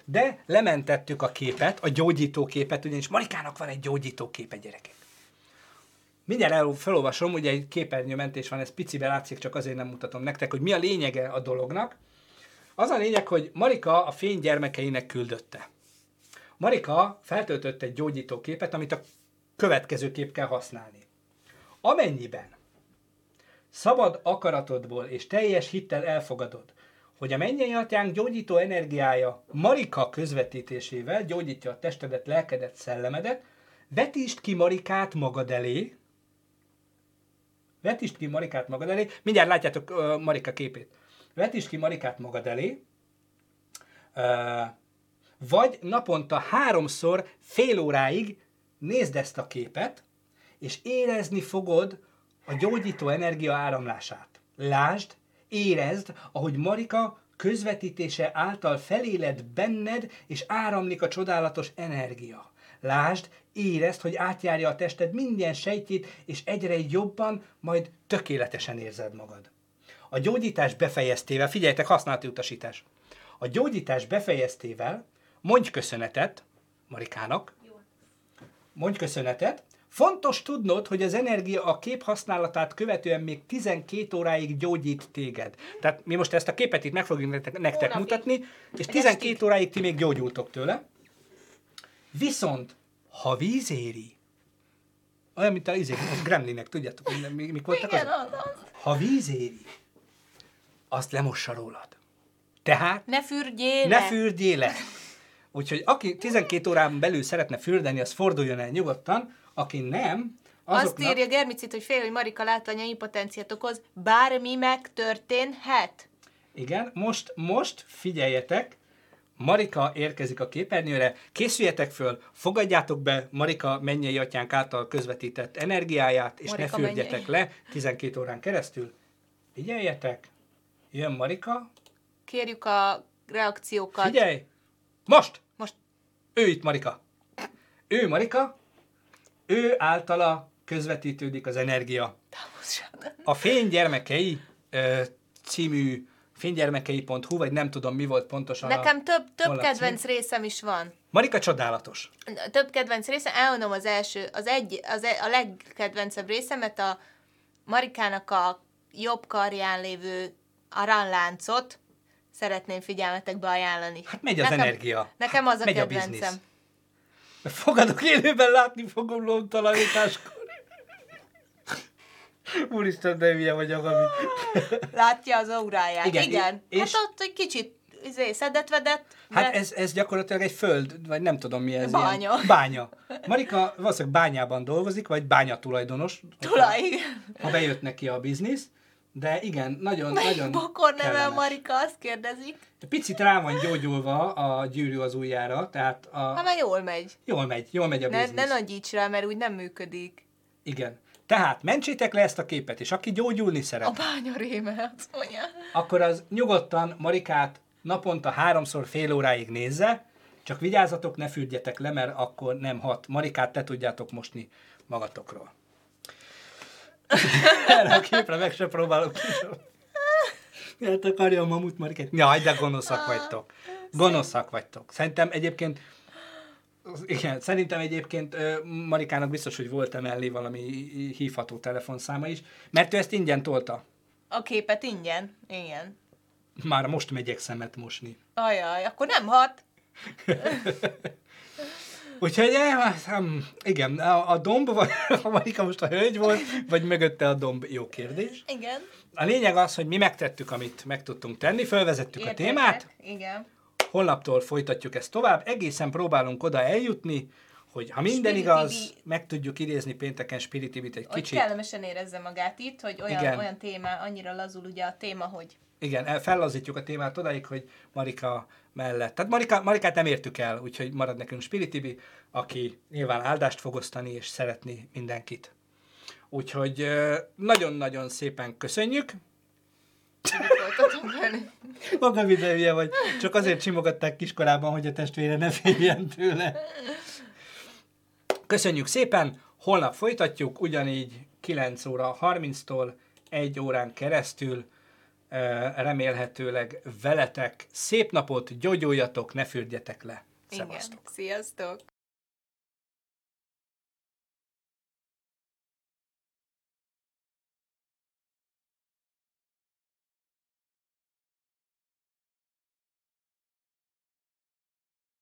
De lementettük a képet, a gyógyító képet, ugyanis Marikának van egy gyógyító képe, gyerekek. Mindjárt el, felolvasom, ugye egy képernyőmentés van, ez picibe látszik, csak azért nem mutatom nektek, hogy mi a lényege a dolognak. Az a lényeg, hogy Marika a fény gyermekeinek küldötte. Marika feltöltött egy gyógyító képet, amit a következő kép kell használni. Amennyiben szabad akaratodból és teljes hittel elfogadod, hogy a mennyei atyánk gyógyító energiája Marika közvetítésével gyógyítja a testedet, lelkedet, szellemedet, vetítsd ki Marikát magad elé, vetítsd ki Marikát magad elé, mindjárt látjátok uh, Marika képét, vetítsd ki Marikát magad elé, uh, vagy naponta háromszor fél óráig nézd ezt a képet, és érezni fogod a gyógyító energia áramlását. Lásd, érezd, ahogy Marika közvetítése által feléled benned, és áramlik a csodálatos energia. Lásd, érezd, hogy átjárja a tested minden sejtjét, és egyre jobban, majd tökéletesen érzed magad. A gyógyítás befejeztével, figyeljetek, használati utasítás. A gyógyítás befejeztével mondj köszönetet Marikának, mondj köszönetet. Fontos tudnod, hogy az energia a kép használatát követően még 12 óráig gyógyít téged. Tehát mi most ezt a képet itt meg fogjuk nektek, nektek mutatni, és Egy 12 estig. óráig ti még gyógyultok tőle. Viszont, ha víz éri, olyan, mint a, izék, a gremlinek, tudjátok, hogy mik, mik voltak Igen, azok? az, az. Ha víz éri, azt lemossa rólad. Tehát Ne fürdjél ne le. fürdjél le. Úgyhogy aki 12 órán belül szeretne fürdeni, az forduljon el nyugodtan, aki nem, Azt azoknak... írja Germicit, hogy fél, hogy Marika látványa impotenciát okoz, bármi megtörténhet. Igen, most, most figyeljetek, Marika érkezik a képernyőre, készüljetek föl, fogadjátok be Marika mennyei atyánk által közvetített energiáját, és Marika ne fürdjetek mennyei. le 12 órán keresztül. Figyeljetek, jön Marika, Kérjük a reakciókat. figyelj, most! Most Ő itt Marika. Ő Marika, ő általa közvetítődik az energia. A Fény gyermekei ö, című fénygyermekei.hu, vagy nem tudom mi volt pontosan Nekem több, több kedvenc részem is van. Marika csodálatos. Több kedvenc részem, elmondom az első, az egy, az e- a legkedvencebb részemet, a Marikának a jobb karján lévő aranláncot szeretném figyelmetekbe ajánlani. Hát megy az energia. Nekem az a Megy a kedvencem. biznisz. Fogadok élőben látni fogom lomtalanításkor. Úristen, de hülye vagyok, ami... [LAUGHS] Látja az óráját. Igen, Igen. És- Hát ott egy kicsit izé, szedetvedett, de Hát ez, ez gyakorlatilag egy föld, vagy nem tudom mi ez. Bánya. Ilyen, [LAUGHS] bánya. Marika valószínűleg bányában dolgozik, vagy bánya tulajdonos. tulaj. Ha bejött neki a biznisz. De igen, nagyon, Melyik nagyon bokor neve kellemes. Marika, azt kérdezik. Picit rá van gyógyulva a gyűrű az ujjára, tehát a... Hát már jól megy. jól megy, jól megy a Ne, biznisz. ne nagyíts rá, mert úgy nem működik. Igen. Tehát mentsétek le ezt a képet, és aki gyógyulni szeret, A bánya réme, azt mondja. akkor az nyugodtan Marikát naponta háromszor fél óráig nézze, csak vigyázzatok, ne fürdjetek le, mert akkor nem hat. Marikát te tudjátok mosni magatokról. [LAUGHS] Erre a képre meg se próbálok később. Hát akarja a mamut market. Jaj, de gonoszak vagytok. Gonoszak vagytok. Szerintem egyébként igen, szerintem egyébként Marikának biztos, hogy volt emellé valami hívható telefonszáma is, mert ő ezt ingyen tolta. A képet ingyen? Igen. Már most megyek szemet mosni. Ajaj, akkor nem hat. [LAUGHS] Úgyhogy eh, igen, a, a domb, vagy [LAUGHS] a Marika most a hölgy volt, vagy mögötte a domb, jó kérdés. Igen. A lényeg az, hogy mi megtettük, amit meg tudtunk tenni, felvezettük a témát, Igen. Holnaptól folytatjuk ezt tovább, egészen próbálunk oda eljutni, hogy ha minden Spiritibi- igaz, meg tudjuk idézni pénteken Spiritibit egy Hogy kicsit. kellemesen érezze magát itt, hogy olyan, Igen. olyan téma, annyira lazul ugye a téma, hogy Igen, el- fellazítjuk a témát odáig, hogy Marika mellett. Tehát Marika, Marikát nem értük el, úgyhogy marad nekünk Spiritibi, aki nyilván áldást fog osztani és szeretni mindenkit. Úgyhogy nagyon-nagyon szépen köszönjük. mit [LAUGHS] voltatok velük. Maga videója vagy, csak azért csimogatták kiskorában, hogy a testvére ne féljen tőle. Köszönjük szépen, holnap folytatjuk, ugyanígy 9 óra 30-tól 1 órán keresztül, remélhetőleg veletek. Szép napot, gyógyuljatok, ne fürdjetek le. Igen. Szevasztok! Sziasztok!